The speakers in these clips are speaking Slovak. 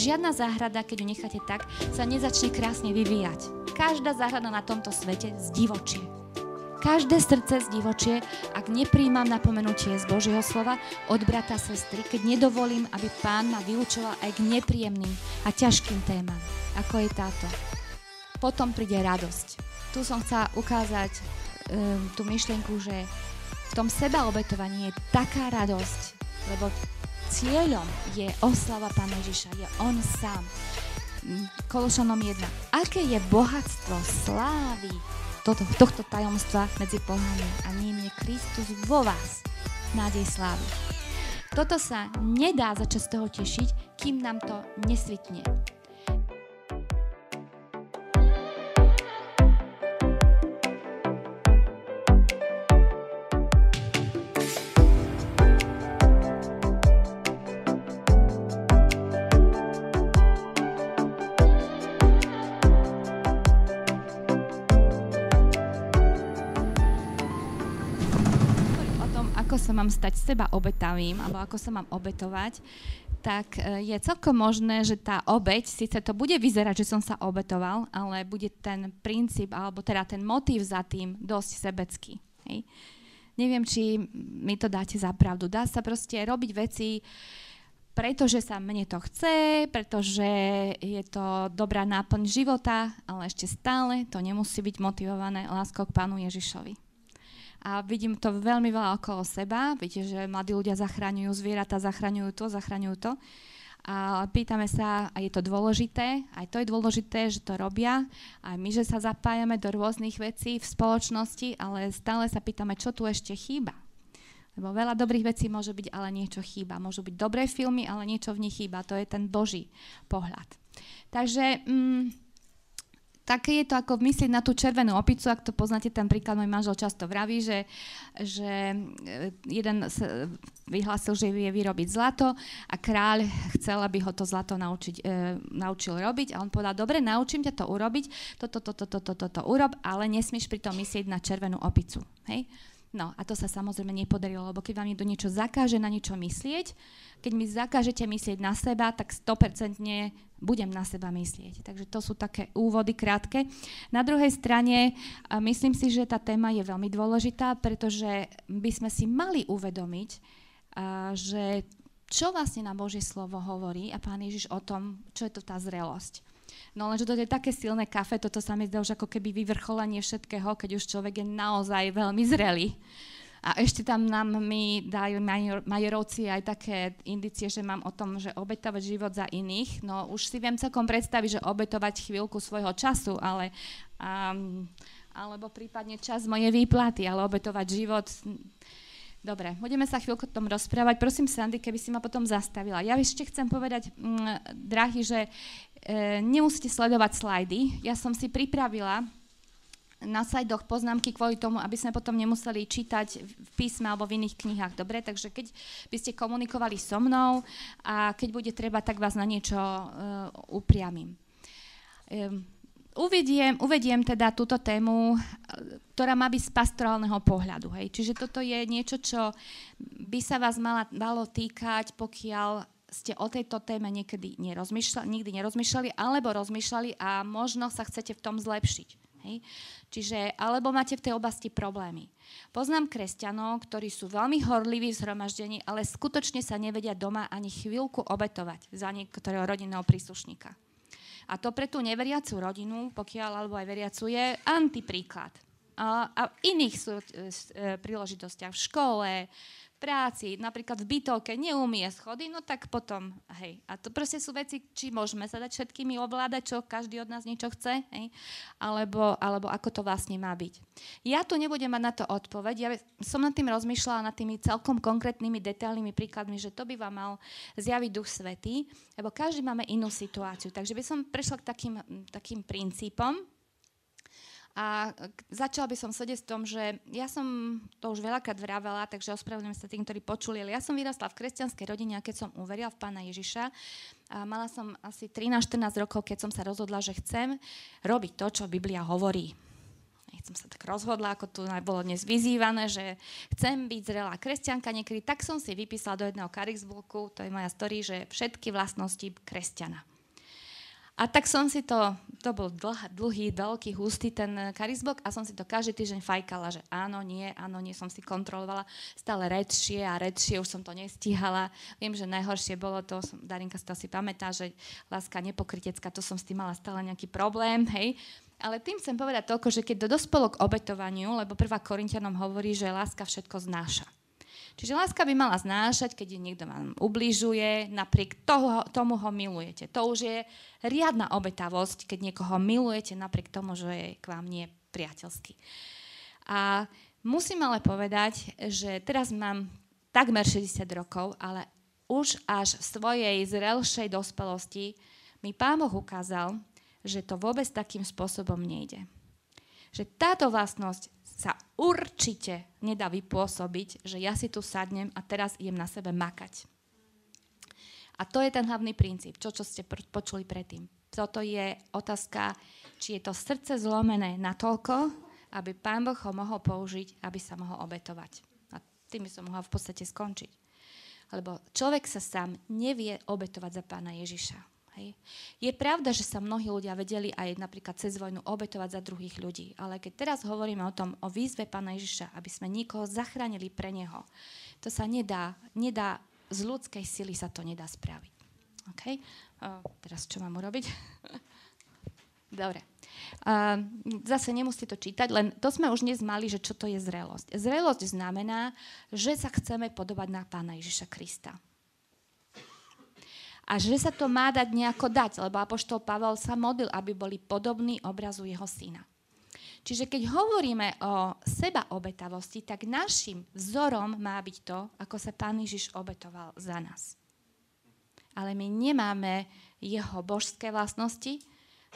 Žiadna záhrada, keď ju necháte tak, sa nezačne krásne vyvíjať. Každá záhrada na tomto svete zdivočie. Každé srdce zdivočie, ak nepríjmam napomenutie z Božieho slova od brata sestry, keď nedovolím, aby pán ma vyučoval aj k nepríjemným a ťažkým témam, ako je táto. Potom príde radosť. Tu som chcela ukázať um, tú myšlienku, že v tom sebaobetovaní je taká radosť, lebo cieľom je oslava Pána Ježiša, je On sám. Kološanom 1. Aké je bohatstvo slávy toto, tohto tajomstva medzi pohľami a ním je Kristus vo vás, nádej slávy. Toto sa nedá začať z toho tešiť, kým nám to nesvitne. Mám stať seba obetavým, alebo ako sa mám obetovať, tak e, je celkom možné, že tá obeť, síce to bude vyzerať, že som sa obetoval, ale bude ten princíp, alebo teda ten motív za tým dosť sebecký. Hej. Neviem, či mi to dáte za pravdu. Dá sa proste robiť veci, pretože sa mne to chce, pretože je to dobrá náplň života, ale ešte stále to nemusí byť motivované láskou k Pánu Ježišovi. A vidím to veľmi veľa okolo seba. Viete, že mladí ľudia zachraňujú zvieratá, zachraňujú to, zachraňujú to. A pýtame sa, a je to dôležité, aj to je dôležité, že to robia, aj my, že sa zapájame do rôznych vecí v spoločnosti, ale stále sa pýtame, čo tu ešte chýba. Lebo veľa dobrých vecí môže byť, ale niečo chýba. Môžu byť dobré filmy, ale niečo v nich chýba. To je ten Boží pohľad. Takže... Mm, také je to ako myslieť na tú červenú opicu, ak to poznáte, ten príklad môj manžel často vraví, že, že e, jeden vyhlásil, že vie vyrobiť zlato a kráľ chcel, aby ho to zlato naučiť, e, naučil robiť a on povedal, dobre, naučím ťa to urobiť, toto, toto, toto, toto, toto urob, ale nesmieš pri tom myslieť na červenú opicu. Hej? No a to sa samozrejme nepodarilo, lebo keď vám niekto niečo zakáže na niečo myslieť, keď mi zakážete myslieť na seba, tak 100% budem na seba myslieť. Takže to sú také úvody krátke. Na druhej strane myslím si, že tá téma je veľmi dôležitá, pretože by sme si mali uvedomiť, že čo vlastne na Božie slovo hovorí a Pán Ježiš o tom, čo je to tá zrelosť. No lenže to je také silné kafe, toto sa mi zdá už ako keby vyvrcholenie všetkého, keď už človek je naozaj veľmi zrelý. A ešte tam nám mi dajú majorovci aj také indicie, že mám o tom, že obetovať život za iných. No už si viem celkom predstaviť, že obetovať chvíľku svojho času, ale um, alebo prípadne čas mojej výplaty, ale obetovať život Dobre, budeme sa chvíľku o tom rozprávať. Prosím, Sandy, keby si ma potom zastavila. Ja ešte chcem povedať, mm, drahý, že nemusíte sledovať slajdy. Ja som si pripravila na sajdoch poznámky kvôli tomu, aby sme potom nemuseli čítať v písme alebo v iných knihách. Dobre, takže keď by ste komunikovali so mnou a keď bude treba, tak vás na niečo uh, upriamím. Um, uvediem, uvediem teda túto tému, ktorá má byť z pastorálneho pohľadu. Hej. Čiže toto je niečo, čo by sa vás mala, malo týkať, pokiaľ ste o tejto téme niekedy nerozmýšľali, nikdy nerozmýšľali, alebo rozmýšľali a možno sa chcete v tom zlepšiť. Hej? Čiže, alebo máte v tej oblasti problémy. Poznám kresťanov, ktorí sú veľmi horliví v zhromaždení, ale skutočne sa nevedia doma ani chvíľku obetovať za niektorého rodinného príslušníka. A to pre tú neveriacú rodinu, pokiaľ alebo aj veriacu, je antipríklad. A v iných sú, e, e, príležitostiach, v škole, práci, napríklad v bytovke neumie schody, no tak potom, hej. A to proste sú veci, či môžeme sa dať všetkými ovládať, čo každý od nás niečo chce, hej, alebo, alebo ako to vlastne má byť. Ja tu nebudem mať na to odpoveď, ja som nad tým rozmýšľala, nad tými celkom konkrétnymi, detailnými príkladmi, že to by vám mal zjaviť Duch Svetý, lebo každý máme inú situáciu. Takže by som prešla k takým, takým princípom, a začala by som sedieť v tom, že ja som to už veľakrát vravela, takže ospravedlňujem sa tým, ktorí počuli, ale ja som vyrastla v kresťanskej rodine a keď som uverila v pána Ježiša, a mala som asi 13-14 rokov, keď som sa rozhodla, že chcem robiť to, čo Biblia hovorí. Nechcem sa tak tak rozhodla, ako tu bolo dnes vyzývané, že chcem byť zrelá kresťanka niekedy, tak som si vypísala do jedného Karixbooku, to je moja story, že všetky vlastnosti kresťana. A tak som si to, to bol dlh, dlhý, veľký, hustý ten karizbok a som si to každý týždeň fajkala, že áno, nie, áno, nie, som si kontrolovala stále redšie a redšie, už som to nestíhala. Viem, že najhoršie bolo to, som, Darinka si to asi pamätá, že láska nepokrytecká, to som s tým mala stále nejaký problém, hej. Ale tým chcem povedať toľko, že keď dospelo k obetovaniu, lebo prvá Korintianom hovorí, že láska všetko znáša. Čiže láska by mala znášať, keď niekto vám ubližuje, napriek toho, tomu ho milujete. To už je riadna obetavosť, keď niekoho milujete napriek tomu, že je k vám nie priateľský. A musím ale povedať, že teraz mám takmer 60 rokov, ale už až v svojej zrelšej dospelosti mi Pán Boh ukázal, že to vôbec takým spôsobom nejde. Že táto vlastnosť sa určite nedá vypôsobiť, že ja si tu sadnem a teraz idem na sebe makať. A to je ten hlavný princíp, čo, čo ste počuli predtým. Toto je otázka, či je to srdce zlomené natoľko, aby Pán Boh ho mohol použiť, aby sa mohol obetovať. A tým by som mohla v podstate skončiť. Lebo človek sa sám nevie obetovať za Pána Ježiša. Hej. Je pravda, že sa mnohí ľudia vedeli aj napríklad cez vojnu obetovať za druhých ľudí, ale keď teraz hovoríme o tom, o výzve Pána Ježiša, aby sme nikoho zachránili pre Neho, to sa nedá, nedá z ľudskej sily sa to nedá spraviť. Okay? O, teraz čo mám urobiť? Dobre. Uh, zase nemusíte to čítať, len to sme už dnes mali, že čo to je zrelosť. Zrelosť znamená, že sa chceme podobať na Pána Ježiša Krista a že sa to má dať nejako dať, lebo Apoštol Pavel sa modlil, aby boli podobní obrazu jeho syna. Čiže keď hovoríme o seba obetavosti, tak našim vzorom má byť to, ako sa Pán Ježiš obetoval za nás. Ale my nemáme jeho božské vlastnosti,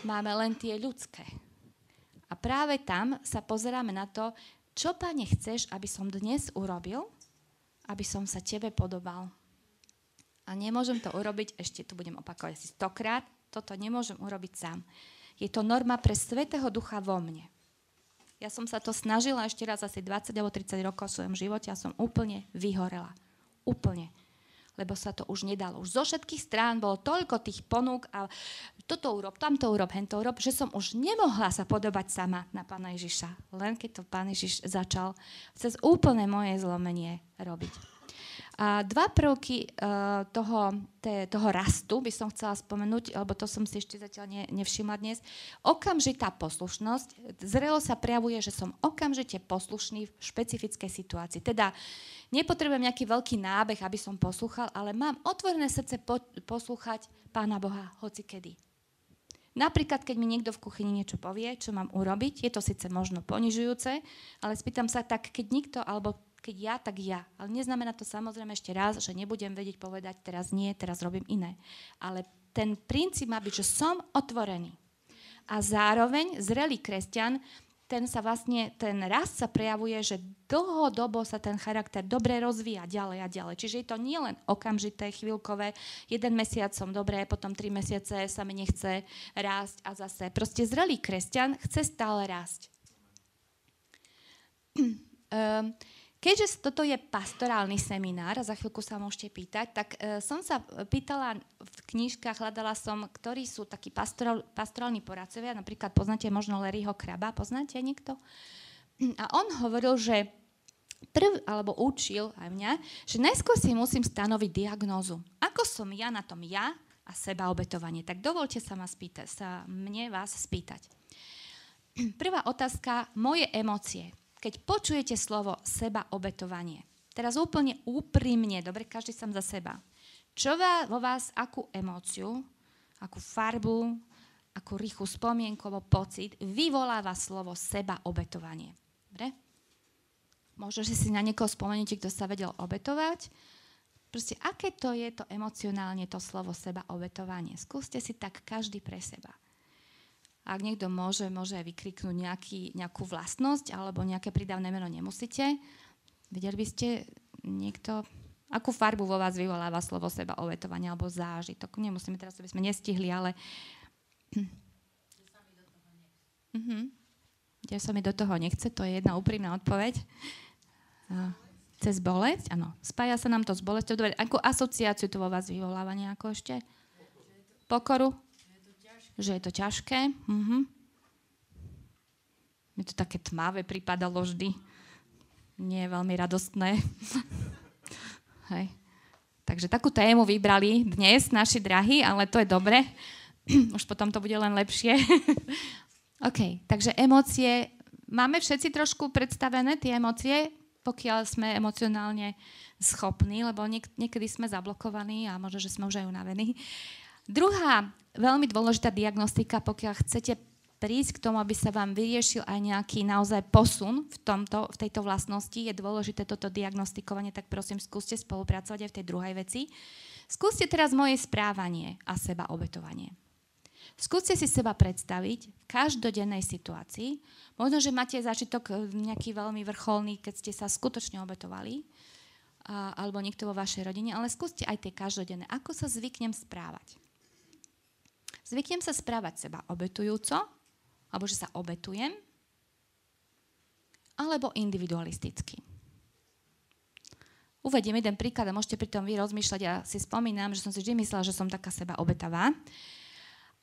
máme len tie ľudské. A práve tam sa pozeráme na to, čo, Pane, chceš, aby som dnes urobil, aby som sa Tebe podobal. A nemôžem to urobiť, ešte tu budem opakovať asi stokrát, toto nemôžem urobiť sám. Je to norma pre Svetého Ducha vo mne. Ja som sa to snažila ešte raz asi 20 alebo 30 rokov v svojom živote a som úplne vyhorela. Úplne. Lebo sa to už nedalo. Už zo všetkých strán bolo toľko tých ponúk a toto urob, tamto urob, hento urob, že som už nemohla sa podobať sama na Pána Ježiša. Len keď to Pán Ježiš začal cez úplne moje zlomenie robiť. A dva prvky uh, toho, te, toho rastu by som chcela spomenúť, lebo to som si ešte zatiaľ ne, nevšimla dnes. Okamžitá poslušnosť. Zrelo sa prejavuje, že som okamžite poslušný v špecifickej situácii. Teda nepotrebujem nejaký veľký nábeh, aby som poslúchal, ale mám otvorené srdce po, poslúchať Pána Boha hoci kedy. Napríklad, keď mi niekto v kuchyni niečo povie, čo mám urobiť, je to síce možno ponižujúce, ale spýtam sa tak, keď nikto, alebo keď ja, tak ja. Ale neznamená to samozrejme ešte raz, že nebudem vedieť povedať, teraz nie, teraz robím iné. Ale ten princíp má byť, že som otvorený. A zároveň zrelý kresťan, ten sa vlastne, ten rast sa prejavuje, že dlhodobo sa ten charakter dobre rozvíja ďalej a ďalej. Čiže je to nielen okamžité, chvíľkové, jeden mesiac som dobré, potom tri mesiace sa mi nechce rásť a zase. Proste zrelý kresťan chce stále rásť. um, Keďže toto je pastorálny seminár, a za chvíľku sa môžete pýtať, tak e, som sa pýtala v knižkách, hľadala som, ktorí sú takí pastorál, pastorálni poradcovia, napríklad poznáte možno Larryho Kraba, poznáte niekto? A on hovoril, že prv, alebo učil aj mňa, že najskôr si musím stanoviť diagnózu. Ako som ja na tom ja a seba obetovanie. Tak dovolte sa, ma spýtať, sa mne vás spýtať. Prvá otázka, moje emócie keď počujete slovo seba obetovanie, teraz úplne úprimne, dobre, každý sám za seba, čo vo vás, akú emóciu, akú farbu, akú rýchlu spomienku pocit vyvoláva slovo seba obetovanie. Dobre? Možno, že si na niekoho spomeniete, kto sa vedel obetovať. Proste, aké to je to emocionálne, to slovo seba obetovanie. Skúste si tak každý pre seba. Ak niekto môže, môže aj vykriknúť nejaký, nejakú vlastnosť alebo nejaké prídavné meno nemusíte. Videli by ste niekto, akú farbu vo vás vyvoláva slovo seba ovetovania alebo zážitok. Nemusíme teraz, aby sme nestihli, ale... Kde sa mi do toho nechce, to je jedna úprimná odpoveď. Cez bolesť, áno. Spája sa nám to s bolesťou. Dobre, ako asociáciu to vo vás vyvoláva nejako ešte? Pokoru? Že je to ťažké. Mhm. Mi to také tmavé pripadalo vždy. Nie je veľmi radostné. Hej. Takže takú tému vybrali dnes naši drahí, ale to je dobre. Už potom to bude len lepšie. OK, takže emócie. Máme všetci trošku predstavené tie emócie, pokiaľ sme emocionálne schopní, lebo niek- niekedy sme zablokovaní a možno, že sme už aj unavení. Druhá veľmi dôležitá diagnostika, pokiaľ chcete prísť k tomu, aby sa vám vyriešil aj nejaký naozaj posun v, tomto, v tejto vlastnosti, je dôležité toto diagnostikovanie, tak prosím, skúste spolupracovať aj v tej druhej veci. Skúste teraz moje správanie a seba obetovanie. Skúste si seba predstaviť v každodennej situácii. Možno, že máte začitok eh, nejaký veľmi vrcholný, keď ste sa skutočne obetovali, a, alebo niekto vo vašej rodine, ale skúste aj tie každodenné. Ako sa zvyknem správať? Zvyknem sa správať seba obetujúco, alebo že sa obetujem, alebo individualisticky. Uvediem jeden príklad a môžete pri tom vy rozmýšľať. Ja si spomínam, že som si vždy myslela, že som taká seba obetavá.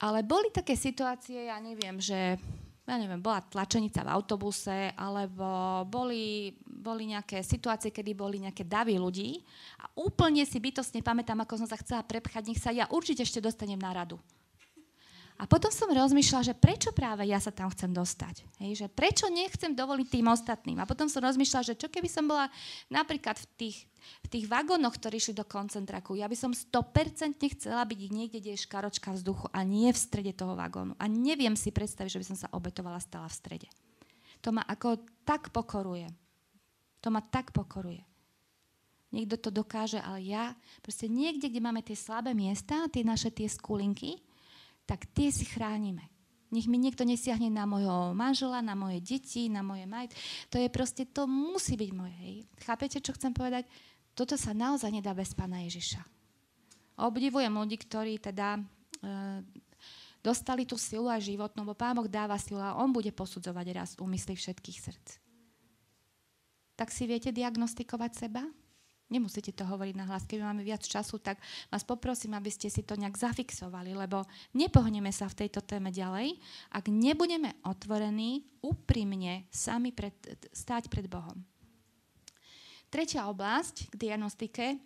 Ale boli také situácie, ja neviem, že ja neviem, bola tlačenica v autobuse, alebo boli, boli nejaké situácie, kedy boli nejaké davy ľudí a úplne si bytostne pamätám, ako som sa chcela prepchať, nech sa ja určite ešte dostanem na radu. A potom som rozmýšľala, že prečo práve ja sa tam chcem dostať. Hej, že prečo nechcem dovoliť tým ostatným. A potom som rozmýšľala, že čo keby som bola napríklad v tých, v tých vagónoch, ktorí šli do koncentraku. Ja by som 100% chcela byť niekde, kde je škaročka vzduchu a nie v strede toho vagónu. A neviem si predstaviť, že by som sa obetovala stala v strede. To ma ako tak pokoruje. To ma tak pokoruje. Niekto to dokáže, ale ja proste niekde, kde máme tie slabé miesta, tie naše tie skulinky, tak tie si chránime. Nech mi niekto nesiahne na môjho manžela, na moje deti, na moje majt. To je proste, to musí byť moje. Hej. Chápete, čo chcem povedať? Toto sa naozaj nedá bez Pána Ježiša. Obdivujem ľudí, ktorí teda e, dostali tú silu a životnú, bo Pán Boh dáva silu a On bude posudzovať raz úmysly všetkých srdc. Tak si viete diagnostikovať seba? Nemusíte to hovoriť na hlas. Keď máme viac času, tak vás poprosím, aby ste si to nejak zafixovali, lebo nepohneme sa v tejto téme ďalej, ak nebudeme otvorení úprimne sami pred, stáť pred Bohom. Tretia oblasť k diagnostike.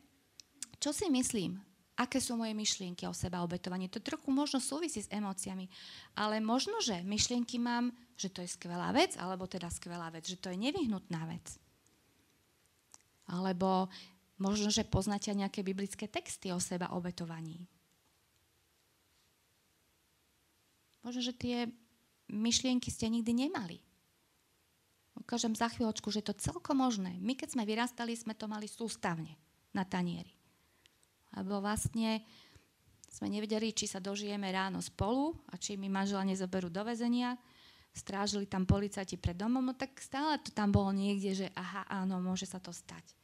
Čo si myslím? Aké sú moje myšlienky o seba obetovaní? To trochu možno súvisí s emóciami, ale možno, že myšlienky mám, že to je skvelá vec, alebo teda skvelá vec, že to je nevyhnutná vec. Alebo Možno, že poznáte nejaké biblické texty o seba obetovaní. Možno, že tie myšlienky ste nikdy nemali. Ukážem za chvíľočku, že je to celkom možné. My, keď sme vyrastali, sme to mali sústavne na tanieri. Lebo vlastne sme nevedeli, či sa dožijeme ráno spolu a či mi manžela nezoberú do väzenia. Strážili tam policajti pred domom, no tak stále to tam bolo niekde, že aha, áno, môže sa to stať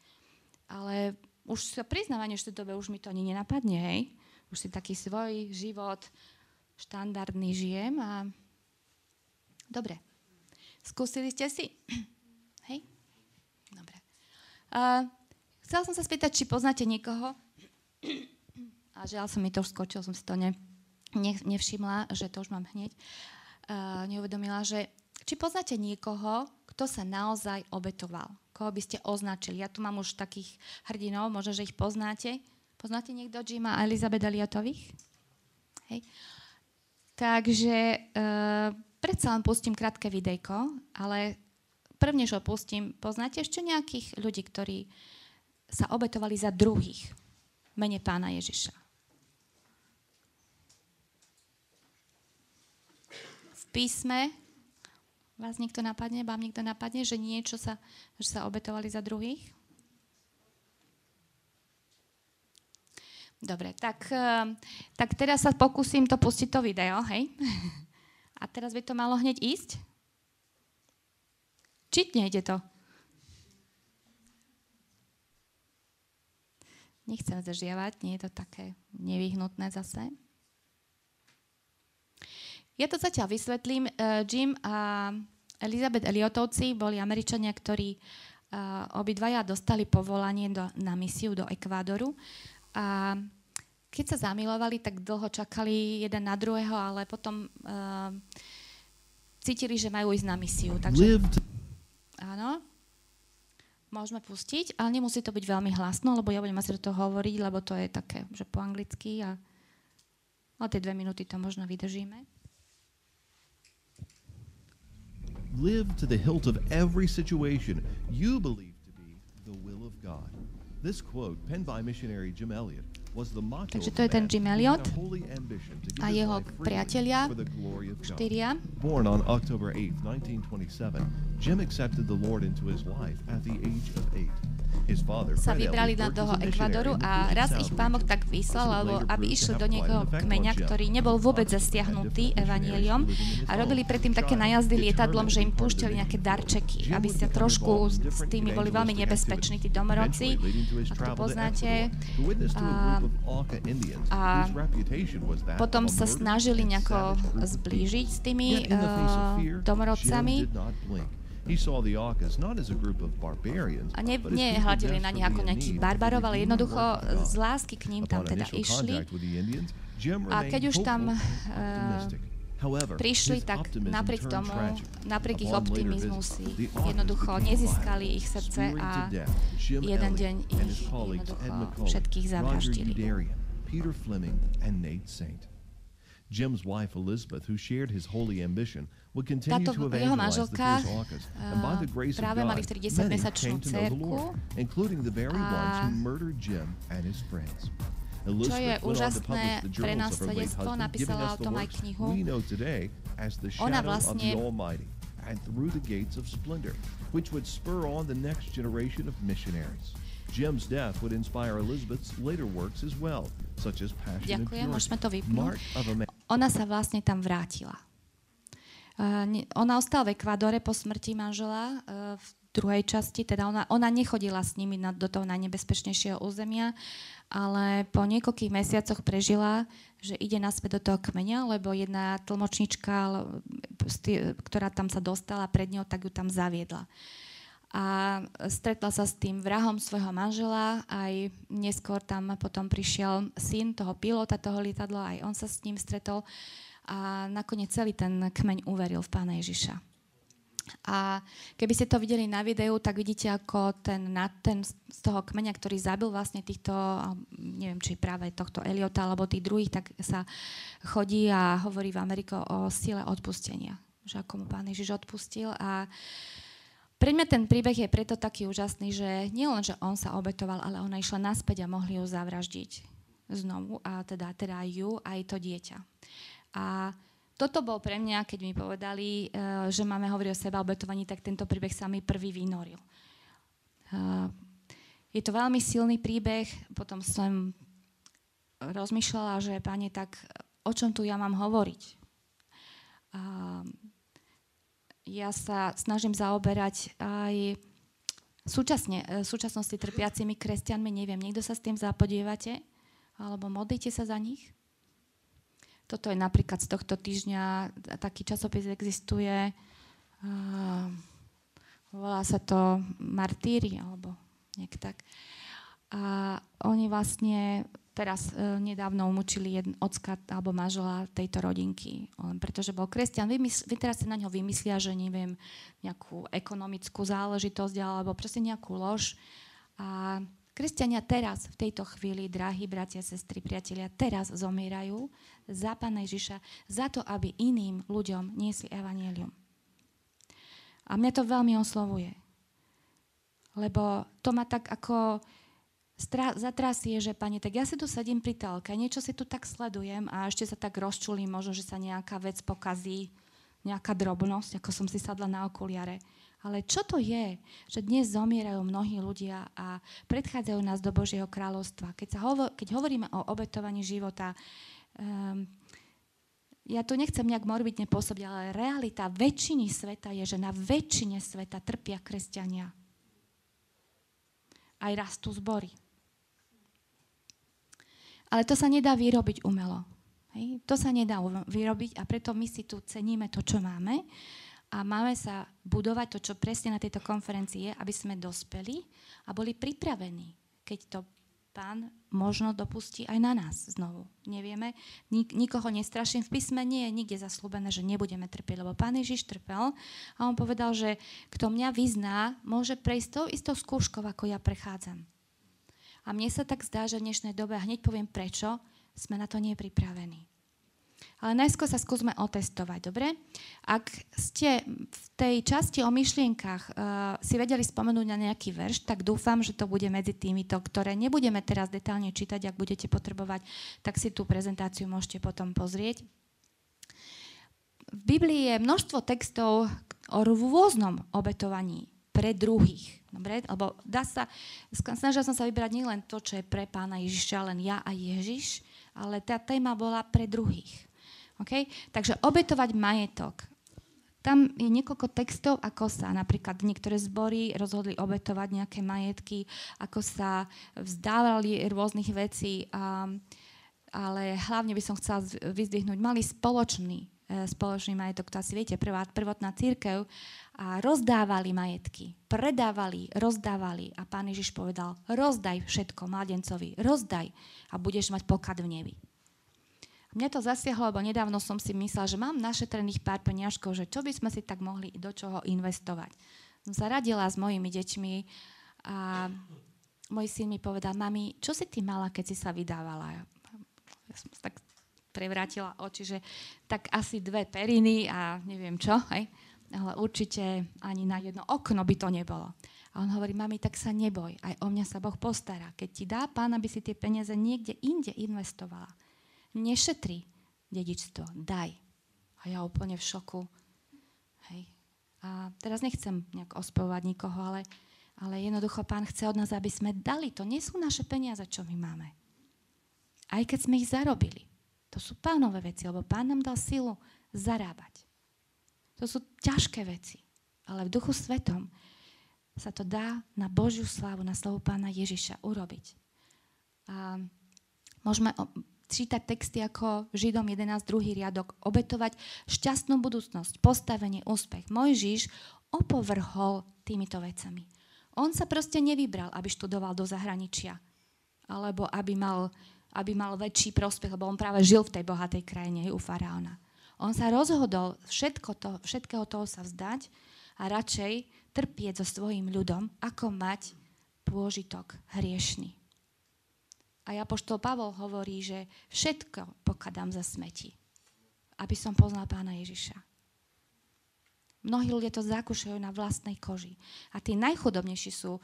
ale už sa priznávam, že v dobe už mi to ani nenapadne, hej. Už si taký svoj život štandardný žijem a dobre. Skúsili ste si? hej? Dobre. Uh, chcela som sa spýtať, či poznáte niekoho, a žiaľ som mi to už skočil, som si to ne, ne, nevšimla, že to už mám hneď, uh, neuvedomila, že či poznáte niekoho, kto sa naozaj obetoval? Koho by ste označili? Ja tu mám už takých hrdinov, možno, že ich poznáte. Poznáte niekto Jima a Elizabeth Eliotových? Hej. Takže uh, predsa len pustím krátke videjko, ale prvne, čo pustím, poznáte ešte nejakých ľudí, ktorí sa obetovali za druhých mene pána Ježiša? V písme Vás niekto napadne, vám niekto napadne, že niečo sa, že sa obetovali za druhých? Dobre, tak, eh, tak teraz sa pokúsim to pustiť to video, hej? A teraz by to malo hneď ísť? Či nejde to? Nechcem zdržiavať, nie je to také nevyhnutné zase. Ja to zatiaľ vysvetlím, uh, Jim a Elizabeth Eliotovci boli Američania, ktorí uh, obidvaja dostali povolanie do, na misiu do Ekvádoru. A keď sa zamilovali, tak dlho čakali jeden na druhého, ale potom uh, cítili, že majú ísť na misiu. Takže, áno, môžeme pustiť, ale nemusí to byť veľmi hlasno, lebo ja budem asi do toho hovoriť, lebo to je také, že po anglicky a ale tie dve minúty to možno vydržíme. Live to the hilt of every situation you believe to be the will of God. This quote, penned by missionary Jim Elliot, Takže to je ten Jim Elliot a jeho priatelia, štyria. Born on October 8, 1927, Jim accepted the Lord into his life at the age of eight. Sa vybrali na toho Ekvadoru a raz ich pán Boh tak vyslal, alebo aby išli do niekoho kmeňa, ktorý nebol vôbec zasiahnutý evanieliom a robili predtým také najazdy lietadlom, že im púšťali nejaké darčeky, aby ste trošku s tými boli veľmi nebezpeční, tí domorodci, ak to poznáte. A, a potom sa snažili nejako zblížiť s tými uh, domorodcami A ne, nehľadili na nich ako nejakých barbarov, ale jednoducho z lásky k ním tam teda išli. A keď už tam uh, prišli, tak napriek tomu, napriek ich optimizmu si jednoducho nezískali ich srdce a jeden deň ich jednoducho všetkých zavraždili. Peter Fleming and Nate Saint. Jim's wife Elizabeth, who shared his holy ambition, would continue Táto to jeho manželka and by uh, the grace of God, mali vtedy 10-mesačnú cerku, including the very ones who murdered Jim and his friends. Čo je úžasné pre nás svedectvo, napísala o tom aj knihu. Ona vlastne and through the gates of splendor, which would spur on the next generation of missionaries. Jim's death would inspire Elizabeth's later works as well, such as Passion Ďakujem, and Purity. to vypnúť. Ona sa vlastne tam vrátila. Uh, ona ostala v Ekvádore po smrti manžela uh, v druhej časti, teda ona, ona nechodila s nimi na, do toho najnebezpečnejšieho územia, ale po niekoľkých mesiacoch prežila, že ide naspäť do toho kmeňa, lebo jedna tlmočnička, ktorá tam sa dostala pred ňou, tak ju tam zaviedla. Uh, a stretla sa s tým vrahom svojho manžela, aj neskôr tam potom prišiel syn toho pilota toho lietadla, aj on sa s ním stretol a nakoniec celý ten kmeň uveril v Pána Ježiša. A keby ste to videli na videu, tak vidíte, ako ten, ten z toho kmeňa, ktorý zabil vlastne týchto, neviem, či práve tohto Eliota alebo tých druhých, tak sa chodí a hovorí v Amerike o sile odpustenia. Že ako mu pán Ježiš odpustil. A uh, pre mňa ten príbeh je preto taký úžasný, že nielen, že on sa obetoval, ale ona išla naspäť a mohli ju zavraždiť znovu, a teda, teda ju, aj to dieťa. A toto bol pre mňa, keď mi povedali, eh, že máme hovoriť o seba obetovaní, tak tento príbeh sa mi prvý vynoril. Eh, je to veľmi silný príbeh, potom som rozmýšľala, že pane, tak o čom tu ja mám hovoriť? Ja sa snažím zaoberať aj súčasne, v e, súčasnosti trpiacimi kresťanmi. Neviem, niekto sa s tým zapodievate? Alebo modlíte sa za nich? Toto je napríklad z tohto týždňa, taký časopis existuje, uh, volá sa to Martíri, alebo nejak tak. A oni vlastne teraz e, nedávno umúčili jeden ocka alebo manžela tejto rodinky, len pretože bol kresťan. Vy, mysl, vy teraz si na ňo vymyslia, že neviem, nejakú ekonomickú záležitosť alebo proste nejakú lož. A kresťania teraz, v tejto chvíli, drahí bratia, sestry, priatelia, teraz zomierajú za Pána Ježiša, za to, aby iným ľuďom niesli evanielium. A mňa to veľmi oslovuje. Lebo to ma tak ako stra- zatrasie, že pani, tak ja si tu sedím pri telke, niečo si tu tak sledujem a ešte sa tak rozčulím, možno, že sa nejaká vec pokazí, nejaká drobnosť, ako som si sadla na okuliare. Ale čo to je, že dnes zomierajú mnohí ľudia a predchádzajú nás do Božieho kráľovstva? Keď, sa hovo- keď hovoríme o obetovaní života, um, ja to nechcem nejak morbidne pôsobiť, ale realita väčšiny sveta je, že na väčšine sveta trpia kresťania. Aj rastú zbory. Ale to sa nedá vyrobiť umelo. Hej? To sa nedá vyrobiť a preto my si tu ceníme to, čo máme. a máme sa budovať to, čo presne na tejto konferencii je, aby sme dospeli a boli pripravení, keď to pán možno dopustí aj na nás znovu. Nevieme, Nik- nikoho nestraším. V písme nie je nikde zaslúbené, že nebudeme trpieť, lebo pán Ježiš trpel a on povedal, že kto mňa vyzná, môže prejsť tou istou skúškou, ako ja prechádzam. A mne sa tak zdá, že v dnešnej dobe, a hneď poviem prečo, sme na to nepripravení. Ale najskôr sa skúsme otestovať, dobre? Ak ste v tej časti o myšlienkach uh, si vedeli spomenúť na nejaký verš, tak dúfam, že to bude medzi týmito, ktoré nebudeme teraz detálne čítať, ak budete potrebovať, tak si tú prezentáciu môžete potom pozrieť. V Biblii je množstvo textov o rôznom obetovaní pre druhých. Dobre? Lebo dá sa, snažila som sa vybrať nielen to, čo je pre pána Ježiša, len ja a Ježiš, ale tá téma bola pre druhých. Okay? Takže obetovať majetok. Tam je niekoľko textov, ako sa napríklad niektoré zbory rozhodli obetovať nejaké majetky, ako sa vzdávali rôznych vecí, a, ale hlavne by som chcela vyzdvihnúť, mali spoločný, e, spoločný majetok, to asi viete, prvá, prvotná církev a rozdávali majetky, predávali, rozdávali a pán Ježiš povedal, rozdaj všetko mladencovi, rozdaj a budeš mať poklad v nebi. Mne to zasiahlo, lebo nedávno som si myslela, že mám našetrených pár peniažkov, že čo by sme si tak mohli do čoho investovať. Som sa radila s mojimi deťmi a môj syn mi povedal, mami, čo si ty mala, keď si sa vydávala? Ja som tak prevrátila oči, že tak asi dve periny a neviem čo, hej? Ale určite ani na jedno okno by to nebolo. A on hovorí, mami, tak sa neboj, aj o mňa sa Boh postará. Keď ti dá pán, aby si tie peniaze niekde inde investovala, nešetri dedičstvo, daj. A ja úplne v šoku. Hej. A teraz nechcem nejak ospevovať nikoho, ale, ale jednoducho pán chce od nás, aby sme dali. To nie sú naše peniaze, čo my máme. Aj keď sme ich zarobili. To sú pánové veci, lebo pán nám dal silu zarábať. To sú ťažké veci. Ale v duchu svetom sa to dá na Božiu slávu, na slavu pána Ježiša urobiť. A môžeme čítať texty ako Židom 11, druhý riadok, obetovať šťastnú budúcnosť, postavenie, úspech. Mojžiš opovrhol týmito vecami. On sa proste nevybral, aby študoval do zahraničia, alebo aby mal, aby mal väčší prospech, lebo on práve žil v tej bohatej krajine u faraóna. On sa rozhodol všetko to, všetkého toho sa vzdať a radšej trpieť so svojím ľudom, ako mať pôžitok hriešný. A apoštol Pavol hovorí, že všetko pokladám za smeti, aby som poznal pána Ježiša. Mnohí ľudia to zakúšajú na vlastnej koži. A tí najchudobnejší sú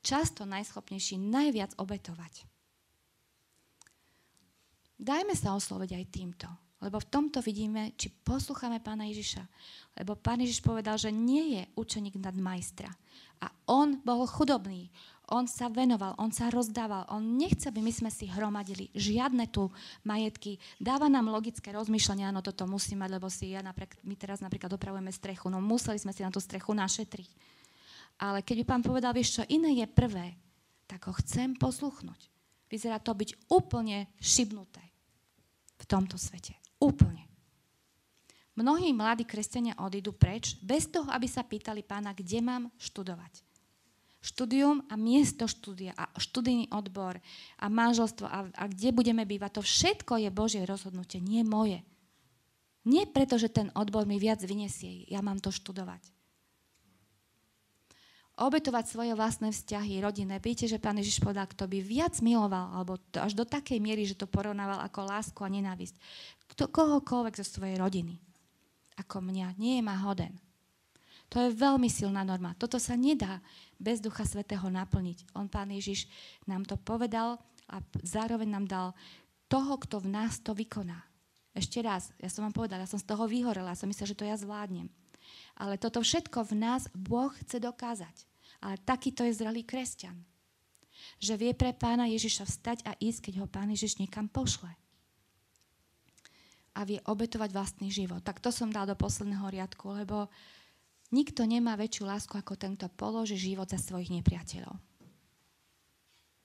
často najschopnejší najviac obetovať. Dajme sa osloviť aj týmto, lebo v tomto vidíme, či poslúchame pána Ježiša. Lebo pán Ježiš povedal, že nie je učeník nad majstra. A on bol chudobný. On sa venoval, on sa rozdával, on nechce, aby my sme si hromadili žiadne tu majetky. Dáva nám logické rozmýšľanie, áno, toto musí mať, lebo si ja napríklad, my teraz napríklad dopravujeme strechu, no museli sme si na tú strechu našetriť. Ale keď by pán povedal, vieš čo, iné je prvé, tak ho chcem posluchnúť. Vyzerá to byť úplne šibnuté v tomto svete. Úplne. Mnohí mladí kresťania odídu preč bez toho, aby sa pýtali pána, kde mám študovať štúdium a miesto štúdia a študijný odbor a manželstvo a, a kde budeme bývať, to všetko je Božie rozhodnutie, nie moje. Nie preto, že ten odbor mi viac vyniesie, ja mám to študovať. Obetovať svoje vlastné vzťahy, rodinné. Viete, že pán Ježiš povedal, kto by viac miloval, alebo to až do takej miery, že to porovnával ako lásku a nenávisť. Kto, kohokoľvek zo svojej rodiny. Ako mňa. Nie je ma hoden. To je veľmi silná norma. Toto sa nedá bez Ducha Svetého naplniť. On, Pán Ježiš, nám to povedal a zároveň nám dal toho, kto v nás to vykoná. Ešte raz, ja som vám povedala, ja som z toho vyhorela, som myslela, že to ja zvládnem. Ale toto všetko v nás Boh chce dokázať. Ale takýto je zrelý kresťan. Že vie pre pána Ježiša vstať a ísť, keď ho pán Ježiš niekam pošle. A vie obetovať vlastný život. Tak to som dal do posledného riadku, lebo Nikto nemá väčšiu lásku ako ten, kto položí život za svojich nepriateľov.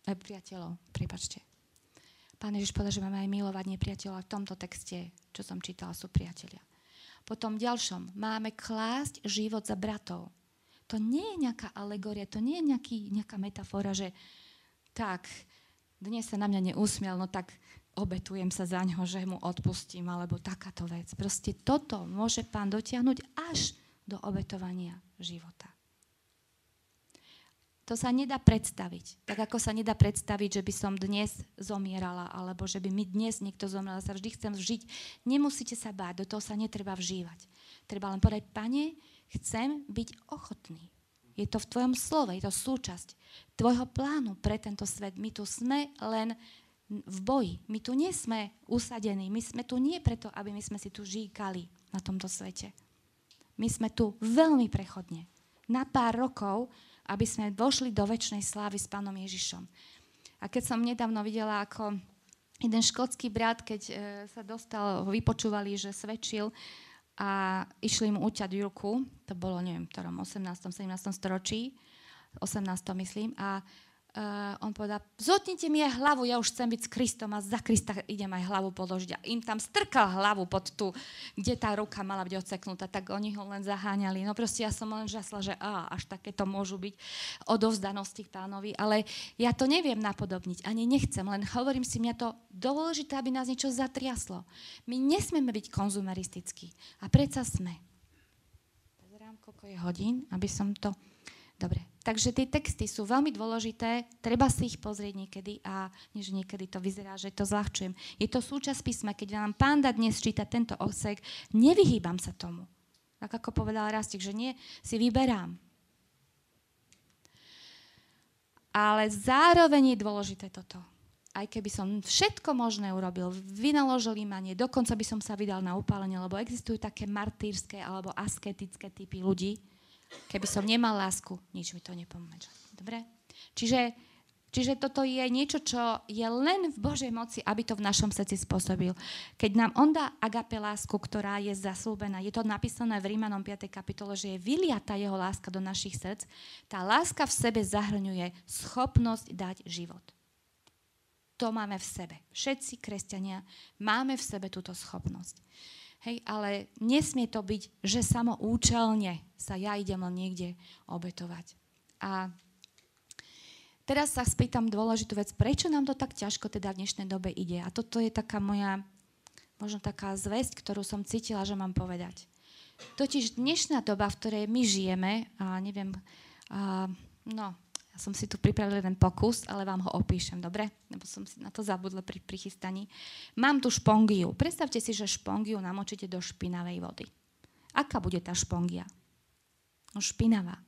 Nepriateľov, prepačte. Pán Ježiš povedal, že máme aj milovať nepriateľov a v tomto texte, čo som čítala, sú priatelia. Potom ďalšom máme klásť život za bratov. To nie je nejaká alegoria, to nie je nejaký, nejaká metafora, že tak, dnes sa na mňa neusmiel, no tak obetujem sa za ňo, že mu odpustím, alebo takáto vec. Proste toto môže pán dotiahnuť až do obetovania života. To sa nedá predstaviť. Tak ako sa nedá predstaviť, že by som dnes zomierala, alebo že by mi dnes niekto zomrel, sa vždy chcem vžiť. Nemusíte sa báť, do toho sa netreba vžívať. Treba len povedať, pane, chcem byť ochotný. Je to v tvojom slove, je to súčasť tvojho plánu pre tento svet. My tu sme len v boji. My tu nie sme usadení. My sme tu nie preto, aby my sme si tu žíkali na tomto svete. My sme tu veľmi prechodne. Na pár rokov aby sme vošli do väčšnej slávy s pánom Ježišom. A keď som nedávno videla, ako jeden škótsky brat, keď e, sa dostal, vypočúvali, že svedčil a išli mu uťať ruku, to bolo, neviem, v ktorom 18. 17. storočí, 18. myslím, a uh, on povedal, zotnite mi aj hlavu, ja už chcem byť s Kristom a za Krista idem aj hlavu položiť. A im tam strkal hlavu pod tú, kde tá ruka mala byť odseknutá, tak oni ho len zaháňali. No proste ja som len žasla, že á, až takéto môžu byť odovzdanosti pánovi, ale ja to neviem napodobniť, ani nechcem, len hovorím si, mňa to dôležité, aby nás niečo zatriaslo. My nesmieme byť konzumeristickí. A predsa sme. Pozerám, koľko je hodín, aby som to... Dobre, takže tie texty sú veľmi dôležité, treba si ich pozrieť niekedy a než niekedy to vyzerá, že to zľahčujem. Je to súčasť písma, keď vám pán dá dnes čítať tento osek, nevyhýbam sa tomu. Tak ako povedal Rastik, že nie, si vyberám. Ale zároveň je dôležité toto. Aj keby som všetko možné urobil, vynaložil imanie, dokonca by som sa vydal na upálenie, lebo existujú také martýrske alebo asketické typy ľudí, Keby som nemal lásku, nič mi to nepomôže. Dobre? Čiže, čiže toto je niečo, čo je len v Božej moci, aby to v našom srdci spôsobil. Keď nám On dá agape lásku, ktorá je zaslúbená, je to napísané v Rímanom 5. kapitole, že je vyliata jeho láska do našich srdc, tá láska v sebe zahrňuje schopnosť dať život. To máme v sebe. Všetci kresťania máme v sebe túto schopnosť. Hej, ale nesmie to byť, že samoučelne sa ja idem len niekde obetovať. A teraz sa spýtam dôležitú vec, prečo nám to tak ťažko teda v dnešnej dobe ide? A toto je taká moja, možno taká zväzť, ktorú som cítila, že mám povedať. Totiž dnešná doba, v ktorej my žijeme, a neviem, a, no, ja som si tu pripravil jeden pokus, ale vám ho opíšem, dobre? Lebo som si na to zabudla pri prichystaní. Mám tu špongiu. Predstavte si, že špongiu namočíte do špinavej vody. Aká bude tá špongia? No špinavá.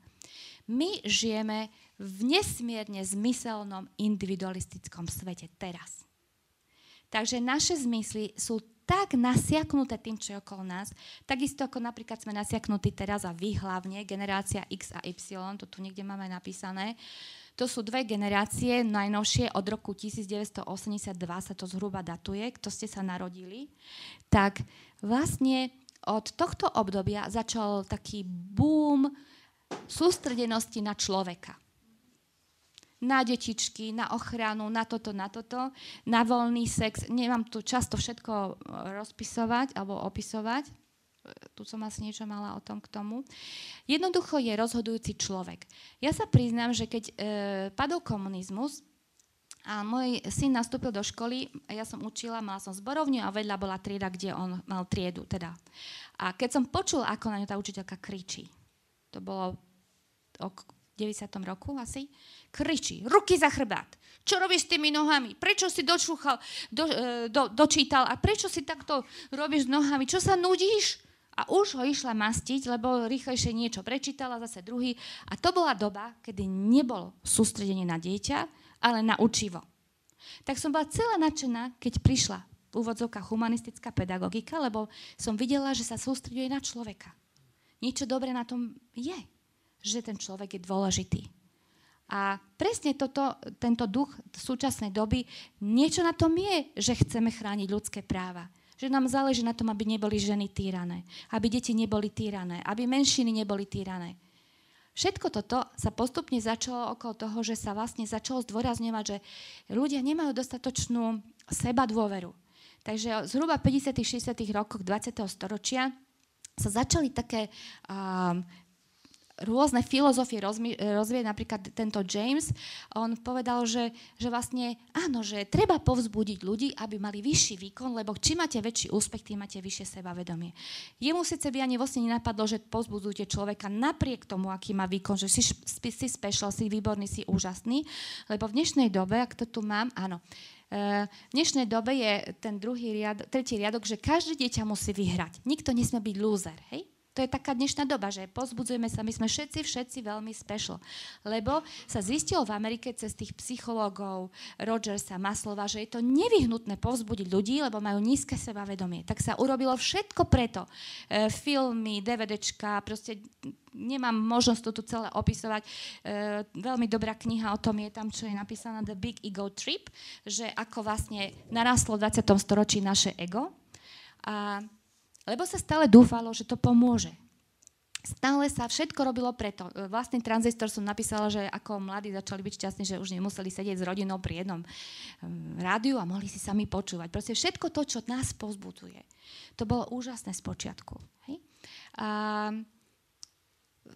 My žijeme v nesmierne zmyselnom individualistickom svete teraz. Takže naše zmysly sú tak nasiaknuté tým, čo je okolo nás, takisto ako napríklad sme nasiaknutí teraz a vy hlavne, generácia X a Y, to tu niekde máme napísané, to sú dve generácie, najnovšie od roku 1982 sa to zhruba datuje, kto ste sa narodili, tak vlastne od tohto obdobia začal taký boom sústredenosti na človeka na detičky, na ochranu, na toto, na toto, na voľný sex. Nemám tu často všetko e, rozpisovať alebo opisovať. E, tu som asi niečo mala o tom k tomu. Jednoducho je rozhodujúci človek. Ja sa priznám, že keď e, padol komunizmus, a môj syn nastúpil do školy, a ja som učila, mala som zborovňu a vedľa bola trieda, kde on mal triedu. Teda. A keď som počul, ako na ňu tá učiteľka kričí, to bolo 90. roku asi, kričí, ruky za chrbát. Čo robíš s tými nohami? Prečo si dočúchal, do, e, do, dočítal a prečo si takto robíš s nohami? Čo sa nudíš? A už ho išla mastiť, lebo rýchlejšie niečo prečítala, zase druhý. A to bola doba, kedy nebolo sústredenie na dieťa, ale na učivo. Tak som bola celá nadšená, keď prišla v úvodzovkách humanistická pedagogika, lebo som videla, že sa sústreduje na človeka. Niečo dobré na tom je že ten človek je dôležitý. A presne toto, tento duch súčasnej doby, niečo na tom je, že chceme chrániť ľudské práva. Že nám záleží na tom, aby neboli ženy týrané, aby deti neboli týrané, aby menšiny neboli týrané. Všetko toto sa postupne začalo okolo toho, že sa vlastne začalo zdôrazňovať, že ľudia nemajú dostatočnú seba dôveru. Takže zhruba v 50. 60. rokoch 20. storočia sa začali také um, rôzne filozofie rozvieť, napríklad tento James, on povedal, že, že vlastne áno, že treba povzbudiť ľudí, aby mali vyšší výkon, lebo čím máte väčší úspech, tým máte vyššie sebavedomie. Jemu síce by ani vlastne nenapadlo, že povzbudzujete človeka napriek tomu, aký má výkon, že si, si special, si výborný, si úžasný, lebo v dnešnej dobe, ak to tu mám, áno, e, v dnešnej dobe je ten druhý riad, tretí riadok, že každé dieťa musí vyhrať. Nikto nesmie byť loser, hej? To je taká dnešná doba, že pozbudzujeme sa, my sme všetci, všetci veľmi special. Lebo sa zistilo v Amerike cez tých psychológov Rogersa, Maslova, že je to nevyhnutné povzbudiť ľudí, lebo majú nízke sebavedomie. Tak sa urobilo všetko preto. E, filmy, DVDčka, proste nemám možnosť to tu celé opisovať. E, veľmi dobrá kniha o tom je tam, čo je napísaná The Big Ego Trip, že ako vlastne narastlo v 20. storočí naše ego. A lebo sa stále dúfalo, že to pomôže. Stále sa všetko robilo preto. Vlastný tranzistor som napísala, že ako mladí začali byť šťastní, že už nemuseli sedieť s rodinou pri jednom ehm, rádiu a mohli si sami počúvať. Proste všetko to, čo nás pozbuduje. To bolo úžasné z počiatku. Hej? A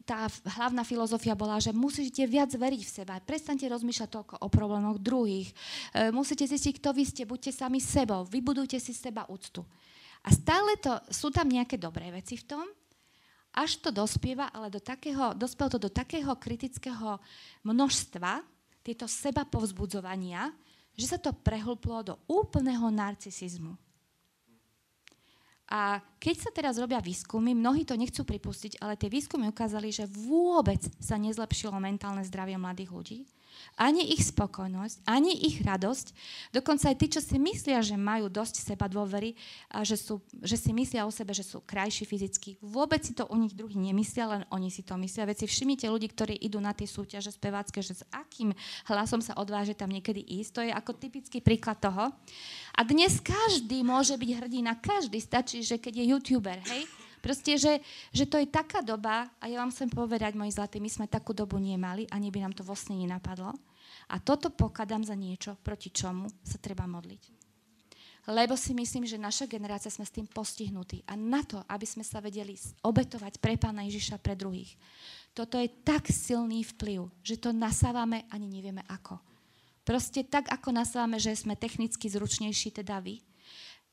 tá hlavná filozofia bola, že musíte viac veriť v seba. Prestaňte rozmýšľať toľko o problémoch druhých. E, musíte zistiť, kto vy ste. Buďte sami sebou. Vybudujte si seba úctu. A stále to, sú tam nejaké dobré veci v tom, až to dospieva, ale do takého, dospel to do takého kritického množstva, tieto seba povzbudzovania, že sa to prehlplo do úplného narcisizmu. A keď sa teraz robia výskumy, mnohí to nechcú pripustiť, ale tie výskumy ukázali, že vôbec sa nezlepšilo mentálne zdravie mladých ľudí ani ich spokojnosť, ani ich radosť. Dokonca aj tí, čo si myslia, že majú dosť seba dôvery a že, sú, že si myslia o sebe, že sú krajší fyzicky. Vôbec si to u nich druhý nemyslia, len oni si to myslia. Veď si všimnite ľudí, ktorí idú na tie súťaže spevácké, že s akým hlasom sa odváže tam niekedy ísť. To je ako typický príklad toho. A dnes každý môže byť hrdina, každý stačí, že keď je youtuber, hej, Proste, že, že to je taká doba, a ja vám chcem povedať, moji zlatí, my sme takú dobu nemali, ani by nám to vlastne nenapadlo. A toto pokladám za niečo, proti čomu sa treba modliť. Lebo si myslím, že naša generácia sme s tým postihnutí. A na to, aby sme sa vedeli obetovať pre Pána Ježiša pre druhých. Toto je tak silný vplyv, že to nasávame ani nevieme ako. Proste tak, ako nasávame, že sme technicky zručnejší, teda vy,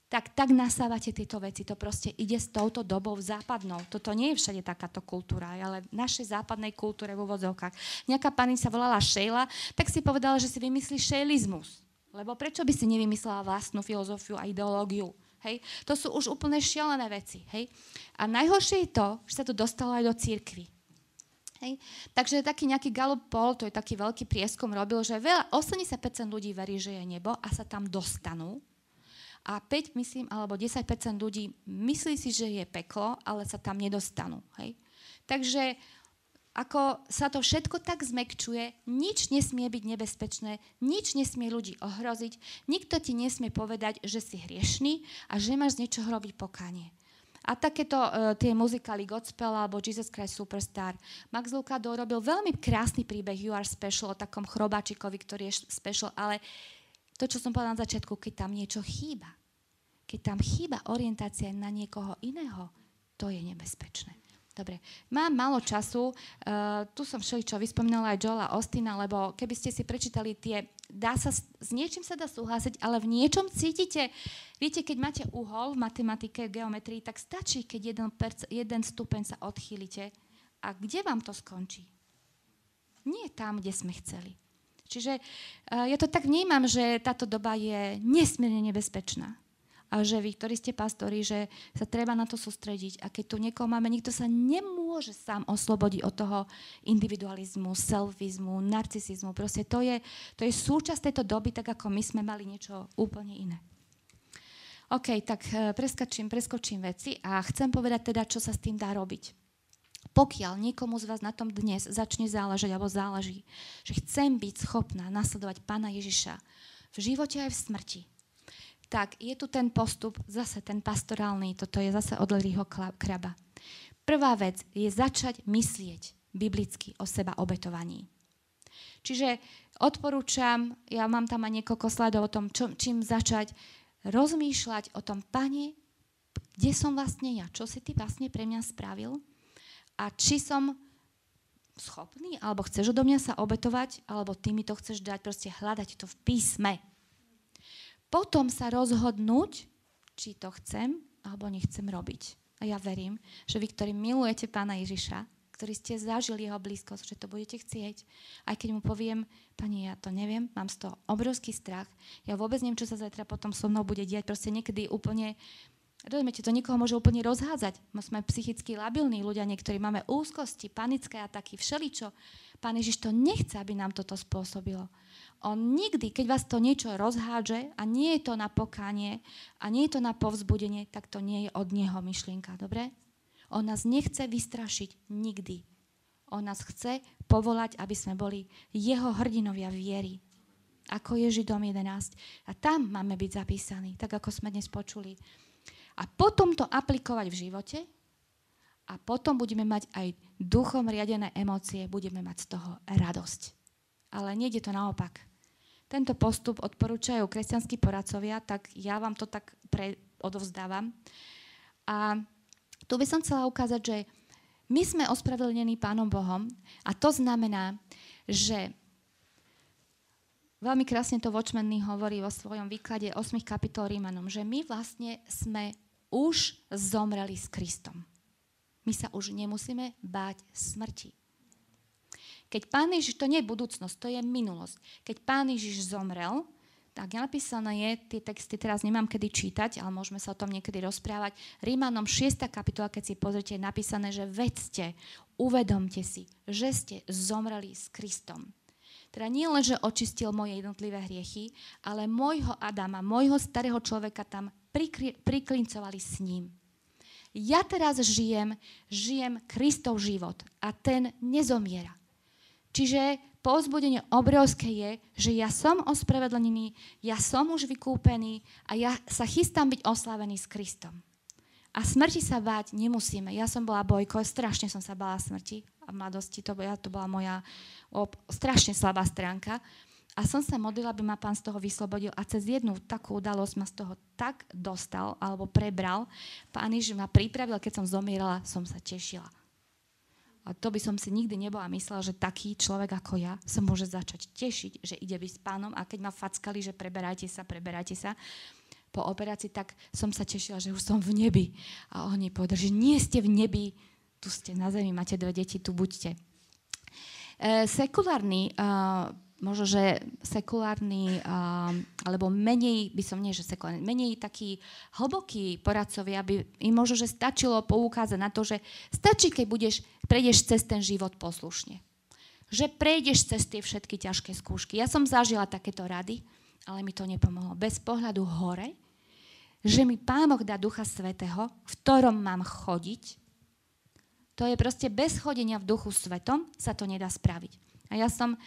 tak, tak nasávate tieto veci. To proste ide s touto dobou západnou. Toto nie je všade takáto kultúra, ale v našej západnej kultúre v úvodzovkách. Nejaká pani sa volala Sheila, tak si povedala, že si vymyslí šejlizmus. Lebo prečo by si nevymyslela vlastnú filozofiu a ideológiu? Hej? To sú už úplne šialené veci. Hej? A najhoršie je to, že sa to dostalo aj do církvy. Hej. Takže taký nejaký Gallup Poll, to je taký veľký prieskum, robil, že veľa, 80% ľudí verí, že je nebo a sa tam dostanú a 5, myslím, alebo 10 ľudí myslí si, že je peklo, ale sa tam nedostanú. Hej? Takže ako sa to všetko tak zmekčuje, nič nesmie byť nebezpečné, nič nesmie ľudí ohroziť, nikto ti nesmie povedať, že si hriešný a že máš z niečoho robiť pokánie. A takéto uh, tie muzikály Godspell alebo Jesus Christ Superstar. Max Lucado robil veľmi krásny príbeh You Are Special o takom chrobáčikovi, ktorý je special, ale to, čo som povedala na začiatku, keď tam niečo chýba, keď tam chýba orientácia na niekoho iného, to je nebezpečné. Dobre, mám málo času. Uh, tu som všeličo vyspomínala aj Joela Ostina, lebo keby ste si prečítali tie, dá sa, s niečím sa dá súhlasiť, ale v niečom cítite, viete, keď máte uhol v matematike, v geometrii, tak stačí, keď jeden, perc, jeden stupeň sa odchýlite. A kde vám to skončí? Nie tam, kde sme chceli. Čiže uh, ja to tak vnímam, že táto doba je nesmierne nebezpečná a že vy, ktorí ste pastori, že sa treba na to sústrediť. A keď tu niekoho máme, nikto sa nemôže sám oslobodiť od toho individualizmu, selfizmu, narcisizmu. Proste to je, to je súčasť tejto doby, tak ako my sme mali niečo úplne iné. OK, tak e, preskočím, preskočím veci a chcem povedať teda, čo sa s tým dá robiť. Pokiaľ niekomu z vás na tom dnes začne záležať alebo záleží, že chcem byť schopná nasledovať Pána Ježiša v živote aj v smrti, tak je tu ten postup, zase ten pastorálny, toto je zase od Larryho Kraba. Prvá vec je začať myslieť biblicky o seba obetovaní. Čiže odporúčam, ja mám tam aj niekoľko sledov o tom, čo, čím začať, rozmýšľať o tom, pane, kde som vlastne ja, čo si ty vlastne pre mňa spravil a či som schopný, alebo chceš odo mňa sa obetovať, alebo ty mi to chceš dať, proste hľadať to v písme. Potom sa rozhodnúť, či to chcem, alebo nechcem robiť. A ja verím, že vy, ktorí milujete pána Ježiša, ktorí ste zažili jeho blízkosť, že to budete chcieť. Aj keď mu poviem, pani, ja to neviem, mám z toho obrovský strach, ja vôbec neviem, čo sa zajtra potom so mnou bude diať, proste niekedy úplne Rozumiete, to nikoho môže úplne rozhádzať. My sme psychicky labilní ľudia, niektorí máme úzkosti, panické ataky, všeličo. Pán Ježiš to nechce, aby nám toto spôsobilo. On nikdy, keď vás to niečo rozhádže a nie je to na pokánie a nie je to na povzbudenie, tak to nie je od Neho myšlienka, dobre? On nás nechce vystrašiť nikdy. On nás chce povolať, aby sme boli jeho hrdinovia viery. Ako je Židom 11. A tam máme byť zapísaní, tak ako sme dnes počuli. A potom to aplikovať v živote a potom budeme mať aj duchom riadené emócie, budeme mať z toho radosť. Ale nejde to naopak. Tento postup odporúčajú kresťanskí poradcovia, tak ja vám to tak pre, odovzdávam. A tu by som chcela ukázať, že my sme ospravedlnení Pánom Bohom a to znamená, že veľmi krásne to Watchman hovorí vo svojom výklade 8 kapitol Rímanom, že my vlastne sme už zomreli s Kristom. My sa už nemusíme báť smrti. Keď Pán Ježiš, to nie je budúcnosť, to je minulosť. Keď Pán Ježiš zomrel, tak napísané je, tie texty teraz nemám kedy čítať, ale môžeme sa o tom niekedy rozprávať. Rímanom 6. kapitola, keď si pozrite, je napísané, že vedzte, uvedomte si, že ste zomreli s Kristom. Teda nie len, že očistil moje jednotlivé hriechy, ale môjho Adama, môjho starého človeka tam prikri- priklincovali s ním. Ja teraz žijem, žijem Kristov život a ten nezomiera. Čiže povzbudenie obrovské je, že ja som ospravedlnený, ja som už vykúpený a ja sa chystám byť oslavený s Kristom. A smrti sa báť nemusíme. Ja som bola bojko, strašne som sa bála smrti a v mladosti. To, ja, to bola moja o, strašne slabá stránka. A som sa modlila, aby ma pán z toho vyslobodil a cez jednu takú udalosť ma z toho tak dostal alebo prebral. Pán Ježiš ma pripravil, keď som zomierala, som sa tešila. A to by som si nikdy nebola myslela, že taký človek ako ja sa môže začať tešiť, že ide byť s pánom a keď ma fackali, že preberajte sa, preberajte sa po operácii, tak som sa tešila, že už som v nebi. A oni povedali, že nie ste v nebi, tu ste na zemi, máte dve deti, tu buďte. E, sekulárny uh, možno, že sekulárny, uh, alebo menej, by som nie, že sekulárny, menej taký hlboký poradcovia by im možno, že stačilo poukázať na to, že stačí, keď budeš, prejdeš cez ten život poslušne. Že prejdeš cez tie všetky ťažké skúšky. Ja som zažila takéto rady, ale mi to nepomohlo. Bez pohľadu hore, že mi Pán Boh dá Ducha Svetého, v ktorom mám chodiť, to je proste bez chodenia v Duchu Svetom sa to nedá spraviť. A ja som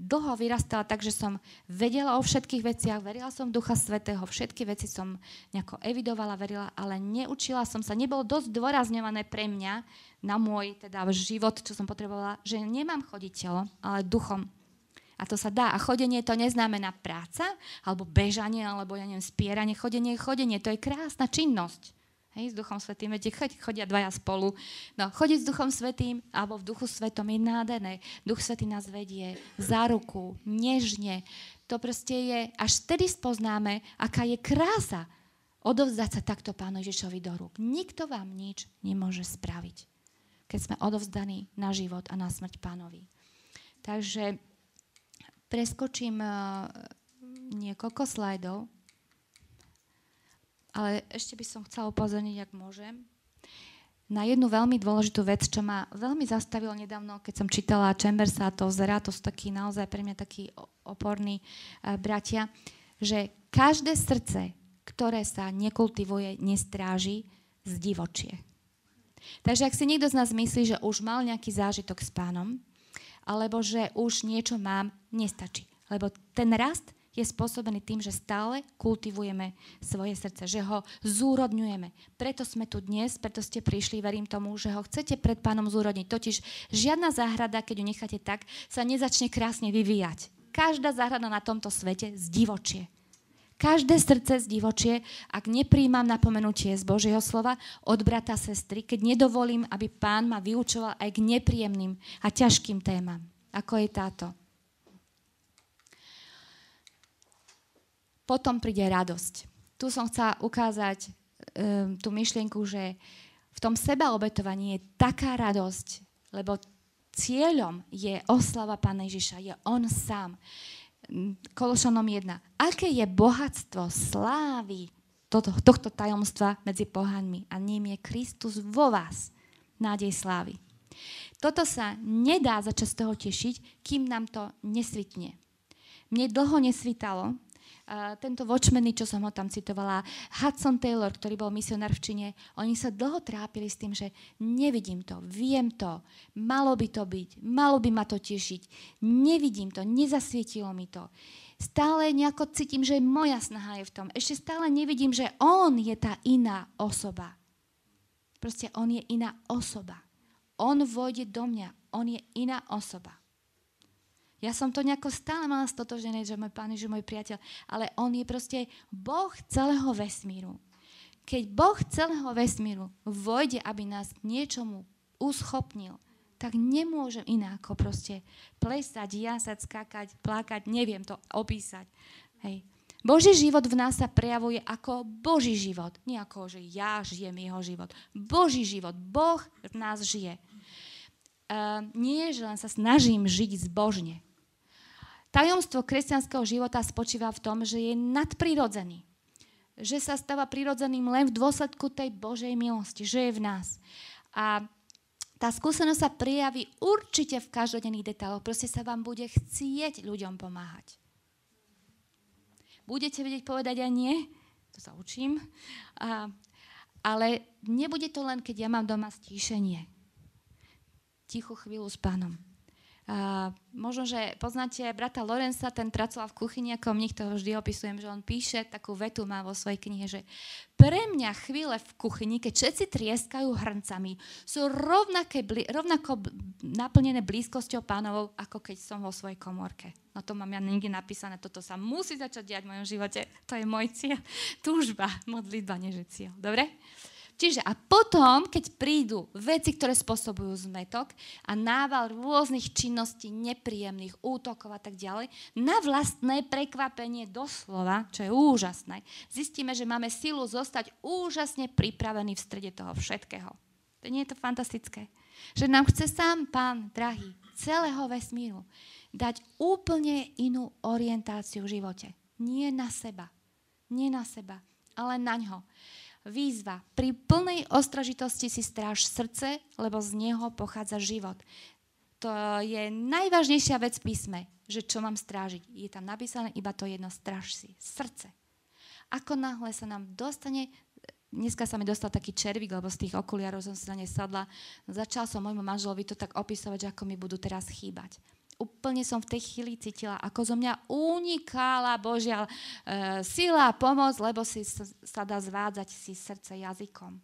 dlho vyrastala tak, že som vedela o všetkých veciach, verila som Ducha Svetého, všetky veci som nejako evidovala, verila, ale neučila som sa. Nebolo dosť dôrazňované pre mňa na môj teda život, čo som potrebovala, že nemám chodiť telo, ale duchom. A to sa dá. A chodenie to neznamená práca, alebo bežanie, alebo ja neviem, spieranie. Chodenie je chodenie. To je krásna činnosť. Hej, s Duchom Svetým, viete, chodia dvaja spolu. No, chodiť s Duchom Svetým alebo v Duchu Svetom je nádherné. Duch Svetý nás vedie za ruku, nežne. To proste je, až vtedy spoznáme, aká je krása odovzdať sa takto Pánu Ježišovi do rúk. Nikto vám nič nemôže spraviť, keď sme odovzdaní na život a na smrť Pánovi. Takže preskočím uh, niekoľko slajdov. Ale ešte by som chcela upozorniť, ak môžem, na jednu veľmi dôležitú vec, čo ma veľmi zastavilo nedávno, keď som čítala Chambersa a to zera, to sú takí naozaj pre mňa takí oporní uh, bratia, že každé srdce, ktoré sa nekultivuje, nestráži, zdivočie. Takže ak si niekto z nás myslí, že už mal nejaký zážitok s pánom, alebo že už niečo mám, nestačí. Lebo ten rast je spôsobený tým, že stále kultivujeme svoje srdce, že ho zúrodňujeme. Preto sme tu dnes, preto ste prišli, verím tomu, že ho chcete pred pánom zúrodniť. Totiž žiadna záhrada, keď ju necháte tak, sa nezačne krásne vyvíjať. Každá záhrada na tomto svete zdivočie. Každé srdce zdivočie, ak nepríjmam napomenutie z Božieho slova od brata sestry, keď nedovolím, aby pán ma vyučoval aj k nepríjemným a ťažkým témam, ako je táto. Potom príde radosť. Tu som chcela ukázať um, tú myšlienku, že v tom sebaobetovaní je taká radosť, lebo cieľom je oslava Pána Ježiša, je On sám. Kološanom 1. Aké je bohatstvo slávy toto, tohto tajomstva medzi pohanmi a ním je Kristus vo vás, nádej slávy. Toto sa nedá začať z toho tešiť, kým nám to nesvitne. Mne dlho nesvitalo, tento Watchmeny, čo som ho tam citovala, Hudson Taylor, ktorý bol misionár v Číne, oni sa dlho trápili s tým, že nevidím to, viem to, malo by to byť, malo by ma to tešiť, nevidím to, nezasvietilo mi to. Stále nejako cítim, že moja snaha je v tom. Ešte stále nevidím, že on je tá iná osoba. Proste on je iná osoba. On vojde do mňa. On je iná osoba. Ja som to nejako stále mala stotožené, že môj pán že môj priateľ, ale on je proste Boh celého vesmíru. Keď Boh celého vesmíru vojde, aby nás k niečomu uschopnil, tak nemôžem ináko proste plesať, jasať, skákať, plakať, neviem to opísať. Hej. Boží život v nás sa prejavuje ako Boží život. Nie ako, že ja žijem jeho život. Boží život. Boh v nás žije. Uh, nie, že len sa snažím žiť zbožne. Tajomstvo kresťanského života spočíva v tom, že je nadprirodzený. Že sa stáva prirodzeným len v dôsledku tej Božej milosti, že je v nás. A tá skúsenosť sa prijaví určite v každodenných detailoch. Proste sa vám bude chcieť ľuďom pomáhať. Budete vedieť povedať aj nie, to sa učím, a, ale nebude to len, keď ja mám doma stíšenie. Tichú chvíľu s pánom možno, že poznáte brata Lorenza, ten pracoval v kuchyni ako mních, toho vždy opisujem, že on píše takú vetu, má vo svojej knihe, že pre mňa chvíle v kuchyni, keď všetci trieskajú hrncami, sú rovnaké, rovnako naplnené blízkosťou pánovou, ako keď som vo svojej komorke. No to mám ja niekde napísané, toto sa musí začať diať v mojom živote. To je môj cieľ. Túžba, modlitba, neže cieľ. Dobre? Čiže a potom, keď prídu veci, ktoré spôsobujú zmetok a nával rôznych činností, nepríjemných útokov a tak ďalej, na vlastné prekvapenie doslova, čo je úžasné, zistíme, že máme silu zostať úžasne pripravení v strede toho všetkého. To nie je to fantastické? Že nám chce sám Pán, drahý, celého vesmíru dať úplne inú orientáciu v živote. Nie na seba. Nie na seba, ale na ňo. Výzva. Pri plnej ostražitosti si stráž srdce, lebo z neho pochádza život. To je najvážnejšia vec v písme, že čo mám strážiť. Je tam napísané iba to jedno, stráž si. Srdce. Ako náhle sa nám dostane, dneska sa mi dostal taký červík, lebo z tých okuliarov som sa na ne sadla, začal som môjmu manželovi to tak opisovať, že ako mi budú teraz chýbať úplne som v tej chvíli cítila, ako zo mňa unikala Božia e, sila a pomoc, lebo si sa dá zvádzať si srdce jazykom.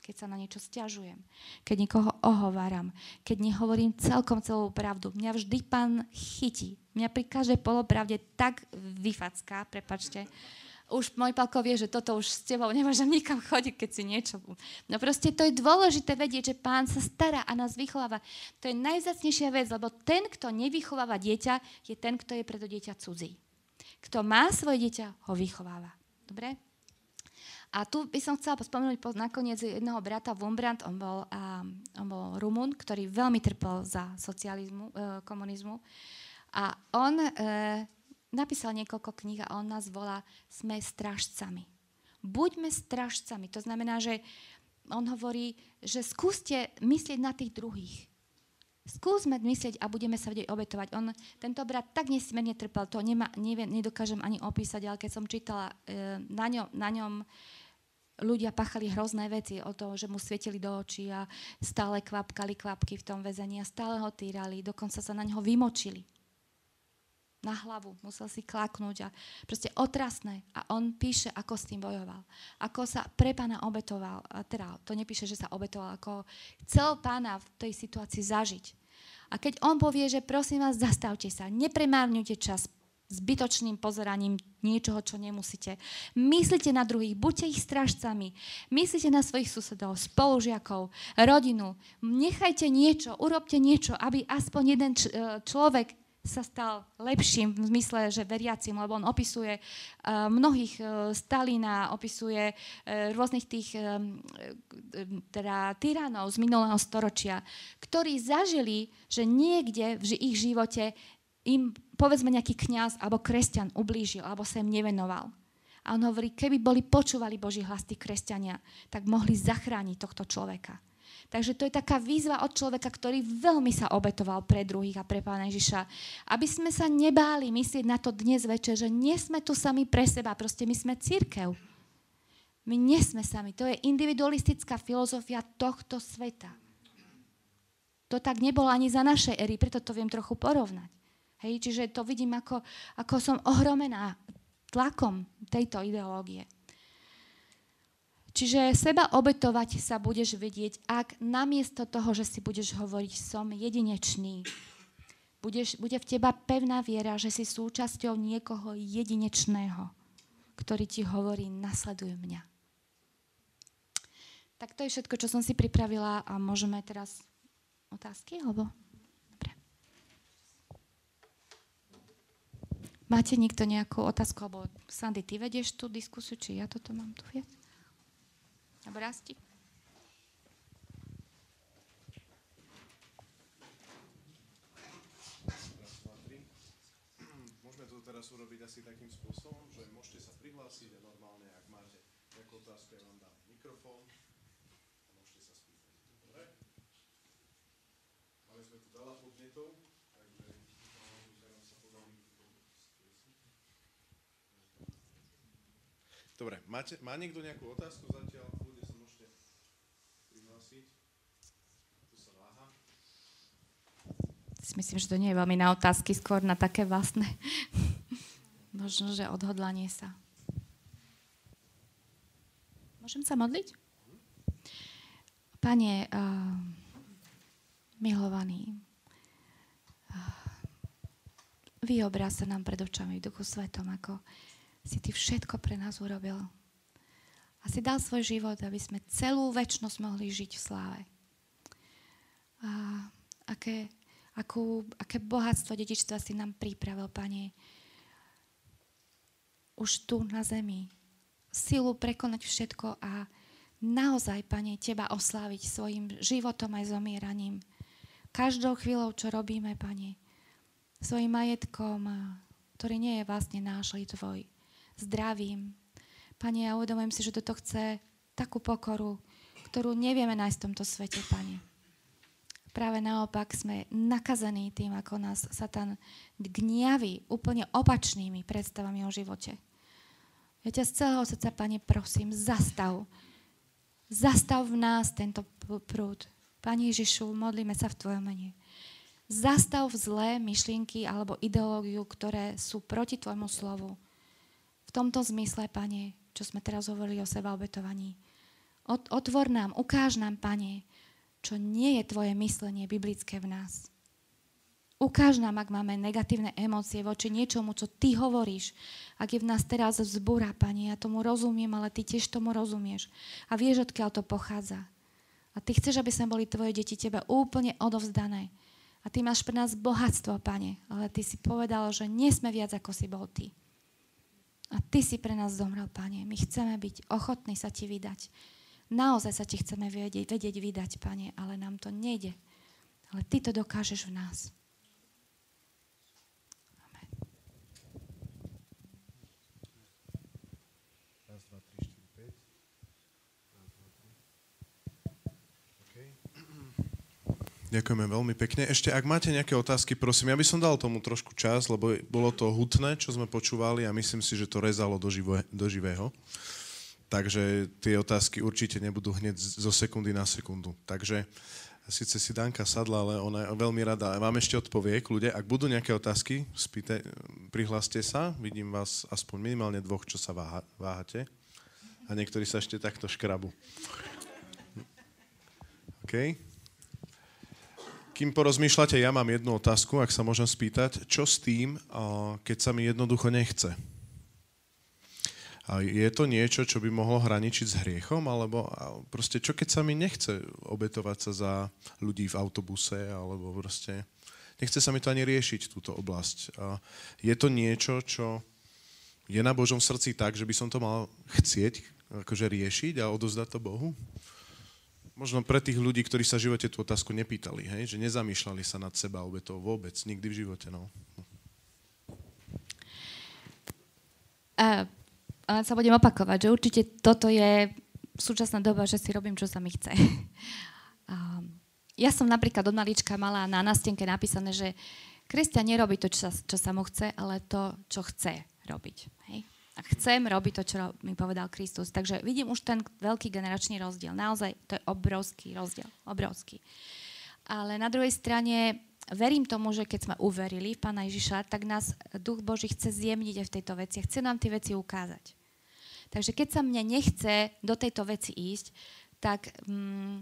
Keď sa na niečo stiažujem, keď niekoho ohováram, keď nehovorím celkom celú pravdu. Mňa vždy pán chytí. Mňa pri každej polopravde tak vyfacká, prepačte, už môj palko vie, že toto už s tebou nemôžem nikam chodiť, keď si niečo... No proste to je dôležité vedieť, že pán sa stará a nás vychováva. To je najzacnejšia vec, lebo ten, kto nevychováva dieťa, je ten, kto je pre to dieťa cudzí. Kto má svoje dieťa, ho vychováva. Dobre? A tu by som chcela spomenúť nakoniec jedného brata Wumbrand, on bol, on bol Rumun, ktorý veľmi trpel za socializmu, uh, komunizmu. A on uh, napísal niekoľko kníh a on nás volá Sme stražcami. Buďme stražcami. To znamená, že on hovorí, že skúste myslieť na tých druhých. Skúsme myslieť a budeme sa vedieť obetovať. On, tento brat tak nesmierne trpel, to nema, neviem, nedokážem ani opísať, ale keď som čítala e, na, ňom, na ňom ľudia pachali hrozné veci o toho, že mu svietili do očí a stále kvapkali kvapky v tom väzení a stále ho týrali, dokonca sa na neho vymočili na hlavu, musel si klaknúť a proste otrasné. A on píše, ako s tým bojoval. Ako sa pre pána obetoval. A teda to nepíše, že sa obetoval, ako chcel pána v tej situácii zažiť. A keď on povie, že prosím vás, zastavte sa, nepremárňujte čas, zbytočným pozeraním niečoho, čo nemusíte. Myslíte na druhých, buďte ich strážcami, myslíte na svojich susedov, spolužiakov, rodinu. Nechajte niečo, urobte niečo, aby aspoň jeden č- človek sa stal lepším v zmysle, že veriacim, lebo on opisuje uh, mnohých uh, Stalina, opisuje uh, rôznych tých teda tyranov z minulého storočia, ktorí zažili, že niekde v ich živote im povedzme nejaký kňaz alebo kresťan ublížil alebo sa im nevenoval. A on hovorí, keby boli počúvali Boží hlas tí kresťania, tak mohli zachrániť tohto človeka. Takže to je taká výzva od človeka, ktorý veľmi sa obetoval pre druhých a pre Pána Ježiša. Aby sme sa nebáli myslieť na to dnes večer, že nie sme tu sami pre seba, proste my sme církev. My nie sme sami. To je individualistická filozofia tohto sveta. To tak nebolo ani za našej ery, preto to viem trochu porovnať. Hej, čiže to vidím ako, ako som ohromená tlakom tejto ideológie. Čiže seba obetovať sa budeš vedieť, ak namiesto toho, že si budeš hovoriť som jedinečný, budeš, bude v teba pevná viera, že si súčasťou niekoho jedinečného, ktorý ti hovorí, nasleduj mňa. Tak to je všetko, čo som si pripravila a môžeme teraz otázky, alebo... Dobre. Máte niekto nejakú otázku, alebo Sandy, ty vedieš tú diskusiu, či ja toto mám tu viesť? Obrázky. Môžeme to teraz urobiť asi takým spôsobom, že môžete sa prihlásiť a normálne, ak máte nejakú otázku, ja vám dám mikrofón a môžete sa spýtať. Dobre? Mali sme tu veľa podnetov, takže teraz sa podám Dobre, máte, má niekto nejakú otázku zatiaľ? Si myslím, že to nie je veľmi na otázky, skôr na také vlastné, možno, že odhodlanie sa. Môžem sa modliť? Pane, uh, milovaný, uh, vyobráz sa nám pred očami v duchu svetom, ako si ty všetko pre nás urobil. A si dal svoj život, aby sme celú väčšnosť mohli žiť v sláve. A aké akú, aké bohatstvo dedičstva si nám pripravil, Pane. Už tu na zemi. Silu prekonať všetko a naozaj, Pane, Teba osláviť svojim životom aj zomieraním. Každou chvíľou, čo robíme, Pane, svojim majetkom, ktorý nie je vlastne náš, ale Tvoj. Zdravím. Pane, ja uvedomujem si, že toto chce takú pokoru, ktorú nevieme nájsť v tomto svete, Pane. Práve naopak sme nakazení tým, ako nás Satan gniaví úplne opačnými predstavami o živote. Ja ťa z celého srdca, Pane, prosím, zastav. Zastav v nás tento prúd. Pane Ježišu, modlíme sa v Tvojom mene. Zastav zlé myšlienky alebo ideológiu, ktoré sú proti Tvojmu slovu. V tomto zmysle, Pane, čo sme teraz hovorili o seba obetovaní. Otvor nám, ukáž nám, Pane, čo nie je tvoje myslenie biblické v nás. Ukáž nám, ak máme negatívne emócie voči niečomu, čo ty hovoríš. Ak je v nás teraz vzbúra, Pani, ja tomu rozumiem, ale ty tiež tomu rozumieš. A vieš, odkiaľ to pochádza. A ty chceš, aby sme boli tvoje deti tebe úplne odovzdané. A ty máš pre nás bohatstvo, Pane, ale ty si povedal, že nie sme viac, ako si bol ty. A ty si pre nás zomrel, Pane. My chceme byť ochotní sa ti vydať. Naozaj sa ti chceme vedieť, vedieť vydať, Pane, ale nám to nejde. Ale Ty to dokážeš v nás. Amen. Raz, dva, tri, štyri, päť. Ďakujeme veľmi pekne. Ešte, ak máte nejaké otázky, prosím, ja by som dal tomu trošku čas, lebo bolo to hutné, čo sme počúvali a myslím si, že to rezalo do, živo, do živého. Takže tie otázky určite nebudú hneď zo sekundy na sekundu. Takže síce si Danka sadla, ale ona je veľmi rada. Vám ešte odpovie, kľude. Ak budú nejaké otázky, spýte, prihláste sa. Vidím vás aspoň minimálne dvoch, čo sa váha, váhate. A niektorí sa ešte takto škrabu. OK? Kým porozmýšľate, ja mám jednu otázku, ak sa môžem spýtať. Čo s tým, keď sa mi jednoducho nechce? A je to niečo, čo by mohlo hraničiť s hriechom? Alebo proste čo keď sa mi nechce obetovať sa za ľudí v autobuse? Alebo proste nechce sa mi to ani riešiť, túto oblasť. A je to niečo, čo je na Božom srdci tak, že by som to mal chcieť akože riešiť a odozdať to Bohu? Možno pre tých ľudí, ktorí sa v živote tú otázku nepýtali, hej? že nezamýšľali sa nad seba obetou vôbec, nikdy v živote. No. A, a sa budem opakovať, že určite toto je súčasná doba, že si robím, čo sa mi chce. A, ja som napríklad od malička mala na nástenke napísané, že kresťan nerobí to, čo sa, čo sa mu chce, ale to, čo chce robiť. Hej? a chcem robiť to, čo mi povedal Kristus. Takže vidím už ten veľký generačný rozdiel. Naozaj to je obrovský rozdiel. Obrovský. Ale na druhej strane verím tomu, že keď sme uverili v Pána Ježiša, tak nás Duch Boží chce zjemniť aj v tejto veci. Chce nám tie veci ukázať. Takže keď sa mne nechce do tejto veci ísť, tak mm,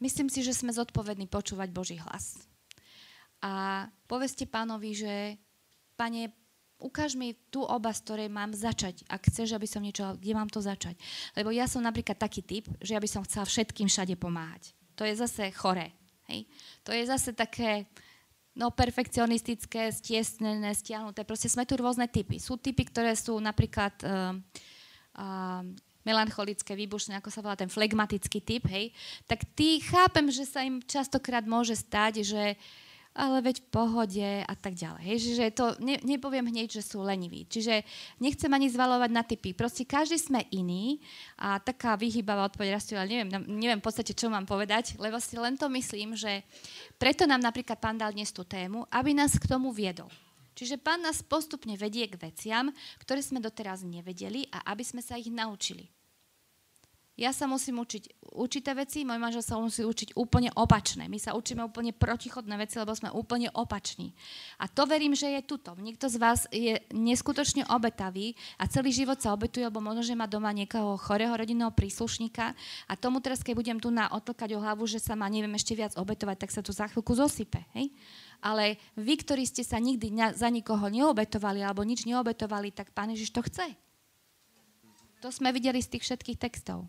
myslím si, že sme zodpovední počúvať Boží hlas. A poveste pánovi, že pane, ukáž mi tú oblasť, ktorej mám začať, ak chceš, aby som niečo, kde mám to začať. Lebo ja som napríklad taký typ, že ja by som chcela všetkým všade pomáhať. To je zase choré. Hej? To je zase také no, perfekcionistické, stiesnené, stiahnuté. Proste sme tu rôzne typy. Sú typy, ktoré sú napríklad uh, uh, melancholické, výbušné, ako sa volá ten flegmatický typ, hej, tak tí chápem, že sa im častokrát môže stať, že uh, ale veď v pohode a tak ďalej. Hej, že to ne, nepoviem hneď, že sú leniví. Čiže nechcem ani zvalovať na typy. Proste každý sme iný a taká vyhýbavá odpoveď rastie, ale neviem, neviem v podstate, čo mám povedať, lebo si len to myslím, že preto nám napríklad pán dal dnes tú tému, aby nás k tomu viedol. Čiže pán nás postupne vedie k veciam, ktoré sme doteraz nevedeli a aby sme sa ich naučili. Ja sa musím učiť určité veci, môj manžel sa musí učiť úplne opačné. My sa učíme úplne protichodné veci, lebo sme úplne opační. A to verím, že je tuto. Niekto z vás je neskutočne obetavý a celý život sa obetuje, lebo možno, že má doma niekoho chorého rodinného príslušníka a tomu teraz, keď budem tu na o hlavu, že sa má neviem ešte viac obetovať, tak sa tu za chvíľku zosype. Hej? Ale vy, ktorí ste sa nikdy za nikoho neobetovali alebo nič neobetovali, tak Pán Ježiš to chce. To sme videli z tých všetkých textov.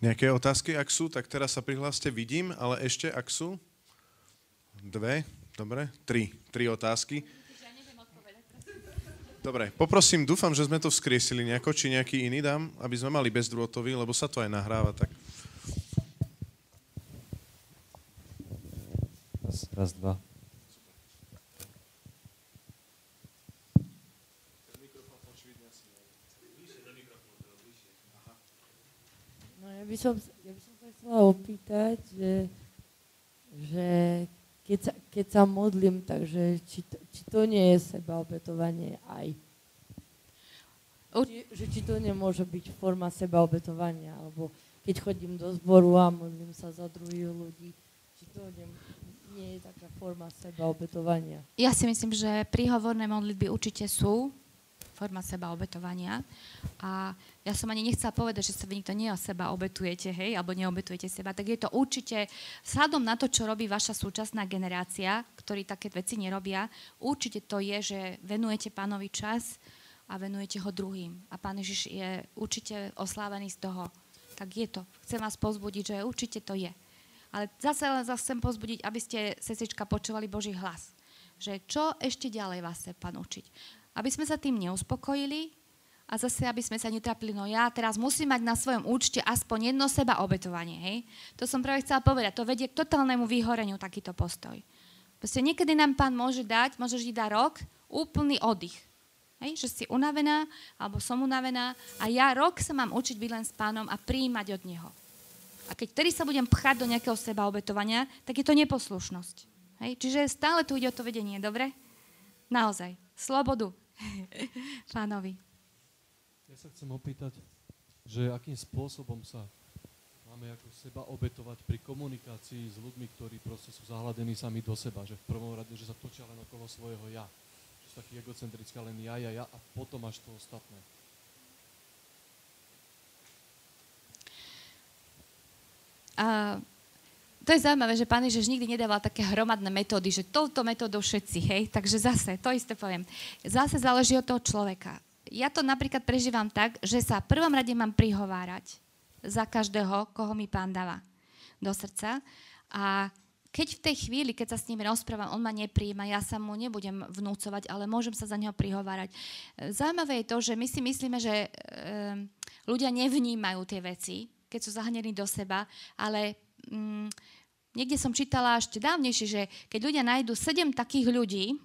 Nejaké otázky, ak sú, tak teraz sa prihláste, vidím, ale ešte, ak sú? Dve, dobre, tri, tri otázky. Dobre, poprosím, dúfam, že sme to vzkriesili nejako, či nejaký iný dám, aby sme mali bezdrôtový, lebo sa to aj nahráva, tak... Raz, dva. Ja by som, ja by som sa chcela opýtať, že, že keď, sa, keď sa modlím, takže či to, či to nie je sebaobetovanie aj. Či, že či to nemôže byť forma sebaobetovania, alebo keď chodím do zboru a modlím sa za druhých ľudí, či to nie, nie je taká forma sebaobetovania. Ja si myslím, že príhovorné modlitby určite sú forma seba obetovania. A ja som ani nechcela povedať, že sa vy nikto nie o seba obetujete, hej, alebo neobetujete seba, tak je to určite, vzhľadom na to, čo robí vaša súčasná generácia, ktorí také veci nerobia, určite to je, že venujete pánovi čas a venujete ho druhým. A pán Ježiš je určite oslávený z toho. Tak je to. Chcem vás pozbudiť, že určite to je. Ale zase len zase chcem pozbudiť, aby ste, sestrička, počúvali Boží hlas. Že čo ešte ďalej vás chce pán učiť aby sme sa tým neuspokojili a zase, aby sme sa netrapili, no ja teraz musím mať na svojom účte aspoň jedno seba obetovanie, hej? To som práve chcela povedať, to vedie k totálnemu vyhoreniu takýto postoj. Proste niekedy nám pán môže dať, môže žiť dať rok, úplný oddych. Hej? Že si unavená, alebo som unavená a ja rok sa mám učiť byť len s pánom a príjmať od neho. A keď tedy sa budem pchať do nejakého seba obetovania, tak je to neposlušnosť. Hej? Čiže stále tu ide o to vedenie, dobre? Naozaj. Slobodu. pánovi. Ja sa chcem opýtať, že akým spôsobom sa máme ako seba obetovať pri komunikácii s ľuďmi, ktorí proste sú zahľadení sami do seba, že v prvom rade, že sa točia len okolo svojho ja. Že sú taký egocentrická len ja, ja, ja a potom až to ostatné. A to je zaujímavé, že pán Ježiš nikdy nedával také hromadné metódy, že touto metódou všetci, hej, takže zase, to isté poviem. Zase záleží od toho človeka. Ja to napríklad prežívam tak, že sa v prvom rade mám prihovárať za každého, koho mi pán dáva do srdca. A keď v tej chvíli, keď sa s ním rozprávam, on ma nepríjma, ja sa mu nebudem vnúcovať, ale môžem sa za neho prihovárať. Zaujímavé je to, že my si myslíme, že e, ľudia nevnímajú tie veci, keď sú zahnení do seba, ale mm, niekde som čítala ešte dávnejšie, že keď ľudia nájdu sedem takých ľudí,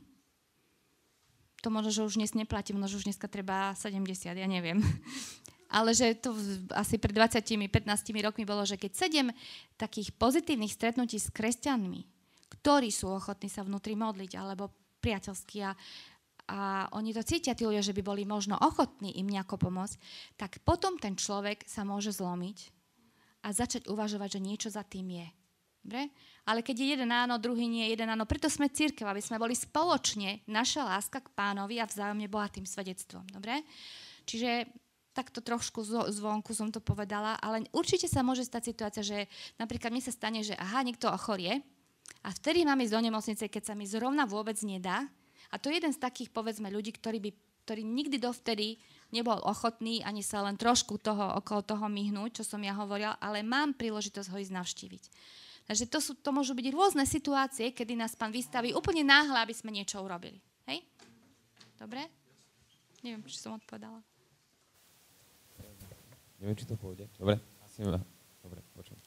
to možno, že už dnes neplatí, možno, že už dneska treba 70, ja neviem. Ale že to asi pred 20-15 rokmi bolo, že keď sedem takých pozitívnych stretnutí s kresťanmi, ktorí sú ochotní sa vnútri modliť, alebo priateľskí a, a oni to cítia, tí ľudia, že by boli možno ochotní im nejako pomôcť, tak potom ten človek sa môže zlomiť a začať uvažovať, že niečo za tým je. Dobre? Ale keď je jeden áno, druhý nie, jeden áno, preto sme církev, aby sme boli spoločne, naša láska k pánovi a vzájomne bohatým svedectvom. Dobre? Čiže takto trošku zvonku som to povedala, ale určite sa môže stať situácia, že napríklad mi sa stane, že aha, niekto ochorie a vtedy mám ísť do nemocnice, keď sa mi zrovna vôbec nedá. A to je jeden z takých, povedzme, ľudí, ktorí, by, ktorí nikdy dovtedy nebol ochotný ani sa len trošku toho, okolo toho myhnúť, čo som ja hovorila, ale mám príležitosť ho ísť navštíviť. Takže to, sú, to môžu byť rôzne situácie, kedy nás pán vystaví úplne náhle, aby sme niečo urobili. Hej? Dobre? Neviem, či som odpovedala. Neviem, či to pôjde. Dobre? Asi. Dobre, počujem.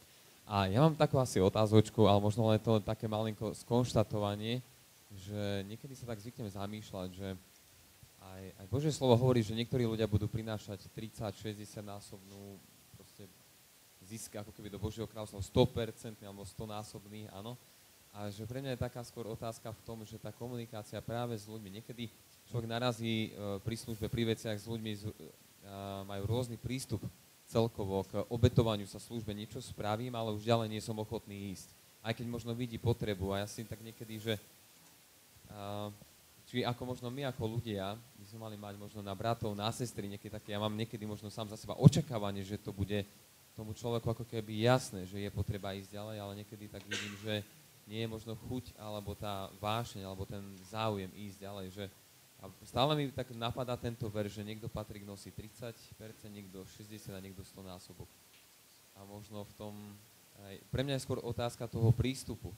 A ja mám takú asi otázočku, ale možno len to také malinko skonštatovanie, že niekedy sa tak zvyknem zamýšľať, že aj, aj Božie slovo hovorí, že niektorí ľudia budú prinášať 30, 60 násobnú zisk ako keby do Božieho kráľovstva 100% alebo 100 násobný, áno. A že pre mňa je taká skôr otázka v tom, že tá komunikácia práve s ľuďmi, niekedy človek narazí e, pri službe, pri veciach s ľuďmi, e, majú rôzny prístup celkovo k obetovaniu sa službe, niečo spravím, ale už ďalej nie som ochotný ísť. Aj keď možno vidí potrebu a ja si tak niekedy, že či ako možno my ako ľudia, by sme mali mať možno na bratov, na sestry, niekedy také, ja mám niekedy možno sám za seba očakávanie, že to bude tomu človeku ako keby jasné, že je potreba ísť ďalej, ale niekedy tak vidím, že nie je možno chuť, alebo tá vášeň, alebo ten záujem ísť ďalej, že a stále mi tak napadá tento ver, že niekto Patrik nosí 30%, niekto 60% a niekto 100 násobok. A možno v tom, aj, pre mňa je skôr otázka toho prístupu,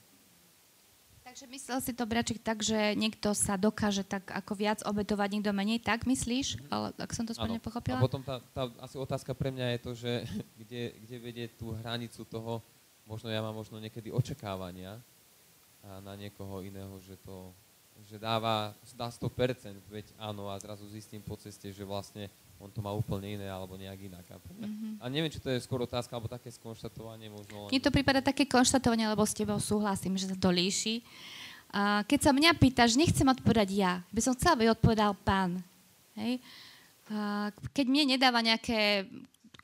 Takže myslel si to, Bračik, tak, že niekto sa dokáže tak ako viac obetovať, niekto menej, tak myslíš? Ale ak som to správne pochopila? A potom tá, tá asi otázka pre mňa je to, že kde, kde vedie tú hranicu toho, možno ja mám možno niekedy očakávania a na niekoho iného, že to že dáva, dá 100%, veď áno, a zrazu zistím po ceste, že vlastne on to má úplne iné alebo nejak inak. Mm-hmm. A neviem, či to je skôr otázka alebo také skonštatovanie možno. Mne to prípada také konštatovanie, lebo s tebou súhlasím, že sa to líši. A keď sa mňa pýtaš, nechcem odpovedať ja. By som chcela, aby odpovedal pán. Hej? A keď mne nedáva nejaké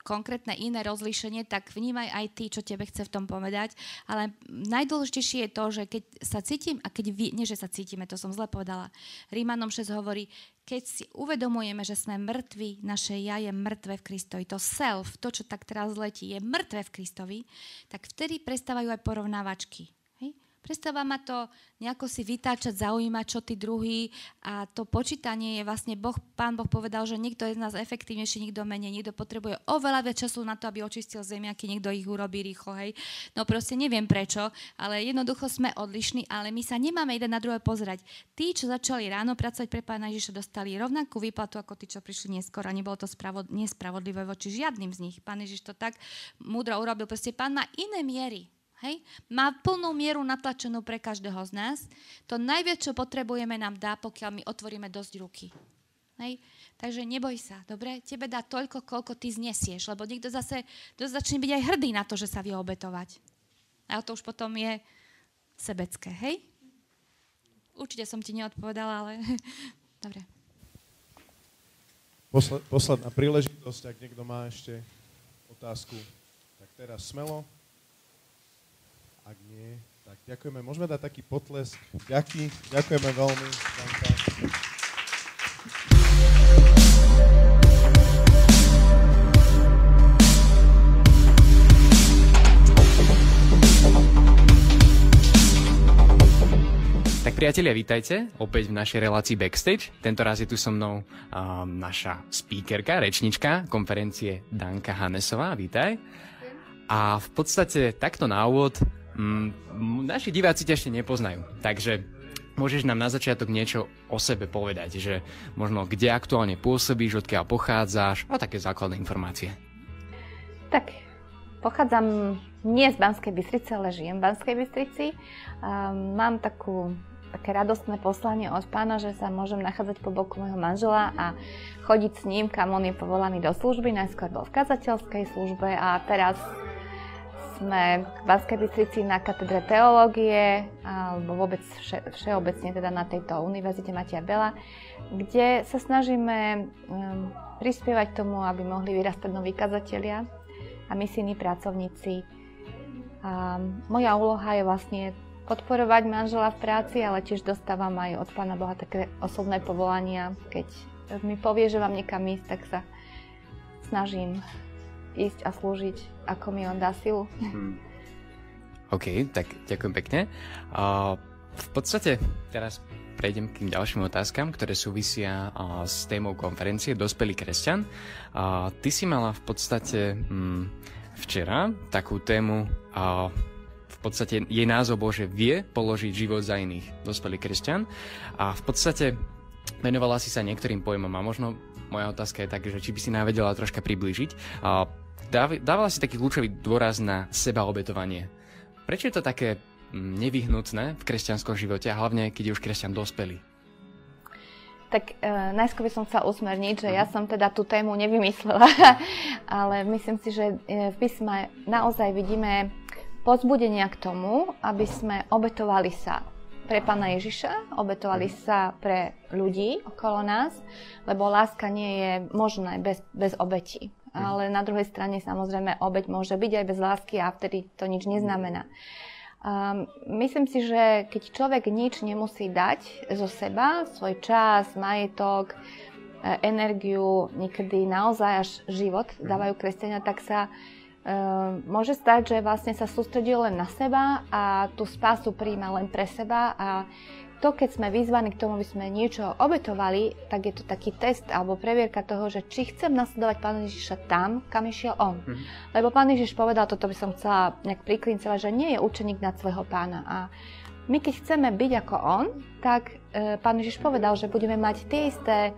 konkrétne iné rozlíšenie, tak vnímaj aj ty, čo tebe chce v tom povedať. Ale najdôležitejšie je to, že keď sa cítim, a keď vy, nie že sa cítime, to som zle povedala, Rímanom 6 hovorí, keď si uvedomujeme, že sme mŕtvi, naše ja je mŕtve v Kristovi, to self, to, čo tak teraz letí, je mŕtve v Kristovi, tak vtedy prestávajú aj porovnávačky. Prestáva ma to nejako si vytáčať, zaujímať, čo tí druhý a to počítanie je vlastne, boh, pán Boh povedal, že niekto je z nás efektívnejší, niekto menej, niekto potrebuje oveľa viac času na to, aby očistil zemiaky, niekto ich urobí rýchlo, hej. No proste neviem prečo, ale jednoducho sme odlišní, ale my sa nemáme jeden na druhé pozerať. Tí, čo začali ráno pracovať pre pána Ježiša, dostali rovnakú výplatu ako tí, čo prišli neskôr a nebolo to spravod- nespravodlivé voči žiadnym z nich. Pán Ježiš to tak múdro urobil, proste pán má iné miery Hej? Má plnú mieru natlačenú pre každého z nás. To najviac, čo potrebujeme, nám dá, pokiaľ my otvoríme dosť ruky. Hej? Takže neboj sa, dobre? Tebe dá toľko, koľko ty znesieš, lebo niekto zase dosť začne byť aj hrdý na to, že sa vie obetovať. A to už potom je sebecké, hej? Určite som ti neodpovedala, ale dobre. Posled, posledná príležitosť, ak niekto má ešte otázku, tak teraz smelo. Ak nie, tak ďakujeme. Môžeme dať taký potlesk. Ďaky, ďakujeme veľmi. Danka. Tak priatelia, vítajte opäť v našej relácii Backstage. Tento raz je tu so mnou um, naša speakerka, rečnička konferencie Danka Hanesová. Vítaj. A v podstate takto na úvod um, naši diváci ťa ešte nepoznajú, takže môžeš nám na začiatok niečo o sebe povedať, že možno kde aktuálne pôsobíš, odkiaľ pochádzaš a také základné informácie. Tak, pochádzam nie z Banskej Bystrice, ale žijem v Banskej Bystrici. Um, mám takú, také radostné poslanie od pána, že sa môžem nachádzať po boku môjho manžela a chodiť s ním, kam on je povolaný do služby. Najskôr bol v kazateľskej službe a teraz sme v Banskej Bystrici na katedre teológie, alebo vôbec vše, všeobecne teda na tejto univerzite Matia Bela, kde sa snažíme um, prispievať tomu, aby mohli vyrastať noví kazatelia a misijní pracovníci a moja úloha je vlastne podporovať manžela v práci, ale tiež dostávam aj od Pána Boha také osobné povolania. Keď mi povie, že mám niekam ísť, tak sa snažím ísť a slúžiť, ako mi on dá silu. Hmm. OK, tak ďakujem pekne. Uh, v podstate teraz prejdem k tým ďalším otázkam, ktoré súvisia uh, s témou konferencie Dospelý kresťan. Uh, ty si mala v podstate um, včera takú tému a v podstate jej názov bol, že vie položiť život za iných, dospelý kresťan. A v podstate venovala si sa niektorým pojmom a možno moja otázka je tak, že či by si nám vedela troška priblížiť. Dávala si taký kľúčový dôraz na sebaobetovanie. Prečo je to také mm, nevyhnutné v kresťanskom živote a hlavne, keď je už kresťan dospelý? Tak e, najskôr by som chcela usmerniť, že ja mhm. som teda tú tému nevymyslela, ale myslím si, že e, v písme naozaj vidíme pozbudenia k tomu, aby sme obetovali sa pre Pána Ježiša, obetovali mhm. sa pre ľudí okolo nás, lebo láska nie je možná bez, bez obeti. Mhm. Ale na druhej strane samozrejme obeť môže byť aj bez lásky a vtedy to nič neznamená. Um, myslím si, že keď človek nič nemusí dať zo seba, svoj čas, majetok, e, energiu, niekedy naozaj až život mhm. dávajú kresťania, tak sa um, môže stať, že vlastne sa sústredí len na seba a tú spásu príjma len pre seba a to, keď sme vyzvaní k tomu, aby sme niečo obetovali, tak je to taký test alebo previerka toho, že či chcem nasledovať Pána Ježiša tam, kam išiel On. Mm-hmm. Lebo Pán Ježiš povedal, toto by som chcela nejak priklincovať, že nie je učeník nad svojho pána. A my keď chceme byť ako On, tak e, Pán Ježiš povedal, že budeme mať tie isté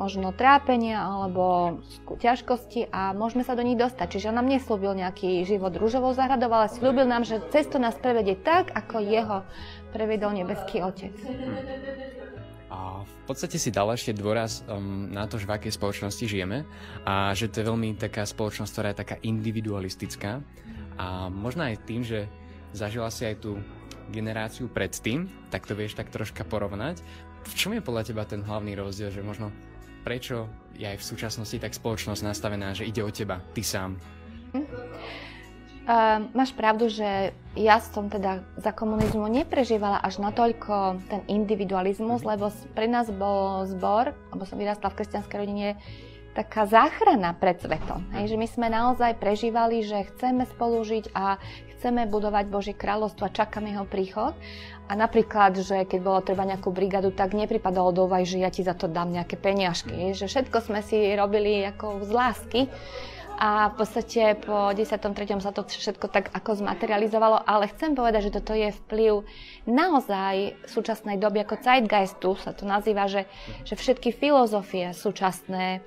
možno trápenia alebo ťažkosti a môžeme sa do nich dostať. Čiže on nám neslúbil nejaký život rúžovou záhradou, ale slúbil nám, že cestu nás prevedie tak, ako jeho prevedol nebeský Otec. A v podstate si dal ešte dôraz um, na to, že v akej spoločnosti žijeme a že to je veľmi taká spoločnosť, ktorá je taká individualistická a možno aj tým, že zažila si aj tú generáciu predtým, tak to vieš tak troška porovnať. V čom je podľa teba ten hlavný rozdiel, že možno prečo je aj v súčasnosti tak spoločnosť nastavená, že ide o teba, ty sám? Hm? Uh, máš pravdu, že ja som teda za komunizmu neprežívala až natoľko ten individualizmus, lebo pre nás bol zbor, alebo som vyrastla v kresťanskej rodine, taká záchrana pred svetom. Hej, že my sme naozaj prežívali, že chceme spolužiť a chceme budovať Božie kráľovstvo a čakáme jeho príchod. A napríklad, že keď bolo treba nejakú brigadu, tak nepripadalo do úvahy, že ja ti za to dám nejaké peniažky. Že všetko sme si robili ako z lásky a v podstate po 13. sa to všetko tak ako zmaterializovalo, ale chcem povedať, že toto je vplyv naozaj súčasnej doby ako zeitgeistu, sa to nazýva, že, že všetky filozofie súčasné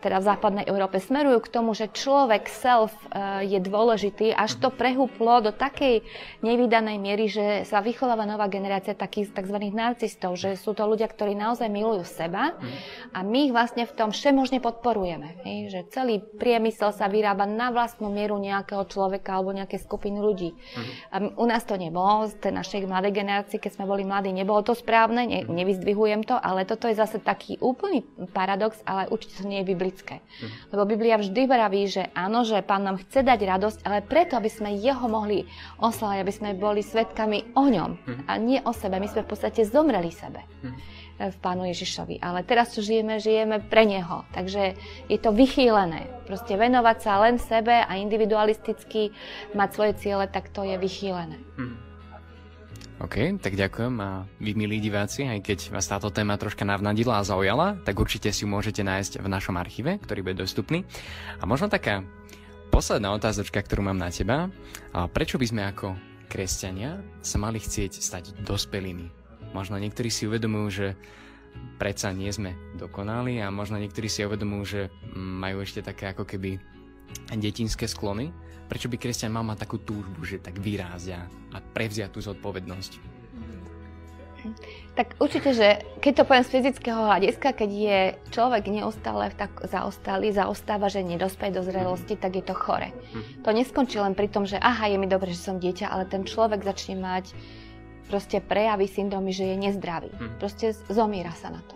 teda v západnej Európe smerujú k tomu, že človek self e, je dôležitý, až to prehúplo do takej nevydanej miery, že sa vychováva nová generácia takých tzv. narcistov, že sú to ľudia, ktorí naozaj milujú seba a my ich vlastne v tom všemožne podporujeme. Že celý priemysel sa vyrába na vlastnú mieru nejakého človeka alebo nejaké skupiny ľudí. A u nás to nebolo, z tej našej mladej generácii, keď sme boli mladí, nebolo to správne, ne, nevyzdvihujem to, ale toto je zase taký úplný paradox, ale určite to nie je biblické. Lebo Biblia vždy vraví, že áno, že Pán nám chce dať radosť, ale preto, aby sme Jeho mohli oslávať, aby sme boli svetkami o ňom a nie o sebe. My sme v podstate zomreli sebe v Pánu Ježišovi. Ale teraz, čo žijeme, žijeme pre Neho. Takže je to vychýlené. Proste venovať sa len sebe a individualisticky mať svoje ciele, tak to je vychýlené. OK, tak ďakujem a vy milí diváci, aj keď vás táto téma troška navnadila a zaujala, tak určite si ju môžete nájsť v našom archíve, ktorý bude dostupný. A možno taká posledná otázočka, ktorú mám na teba. A prečo by sme ako kresťania sa mali chcieť stať dospelými? Možno niektorí si uvedomujú, že predsa nie sme dokonali a možno niektorí si uvedomujú, že majú ešte také ako keby detinské sklony prečo by kresťan mal mať takú túžbu, že tak vyrázť a, a prevziať tú zodpovednosť? Tak určite, že keď to poviem z fyzického hľadiska, keď je človek neustále tak zaostalý, zaostáva, že nedospeje do zrelosti, tak je to chore. Mhm. To neskončí len pri tom, že aha, je mi dobre, že som dieťa, ale ten človek začne mať proste prejavy syndromy, že je nezdravý. Hmm. Proste zomiera sa na to.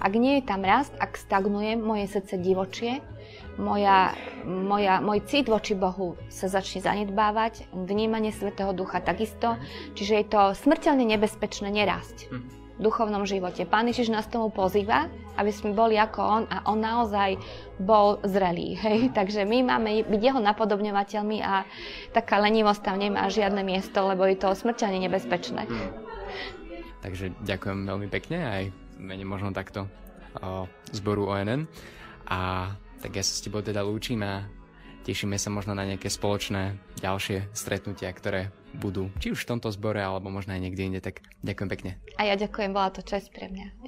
Ak nie je tam rast, ak stagnuje moje srdce divočie, moja, moja, môj cit voči Bohu sa začne zanedbávať, vnímanie Svetého Ducha takisto, čiže je to smrteľne nebezpečné nerásť v duchovnom živote. Pán Ježiš nás tomu pozýva, aby sme boli ako On a On naozaj bol zrelý. Hej? Takže my máme byť Jeho napodobňovateľmi a taká lenivosť tam nemá žiadne miesto, lebo je to smrteľne nebezpečné. Takže ďakujem veľmi pekne aj mene možno takto o zboru ONN a tak ja sa s tebou teda lúčim a tešíme sa možno na nejaké spoločné ďalšie stretnutia, ktoré budú či už v tomto zbore, alebo možno aj niekde inde. Tak ďakujem pekne. A ja ďakujem, bola to čest pre mňa.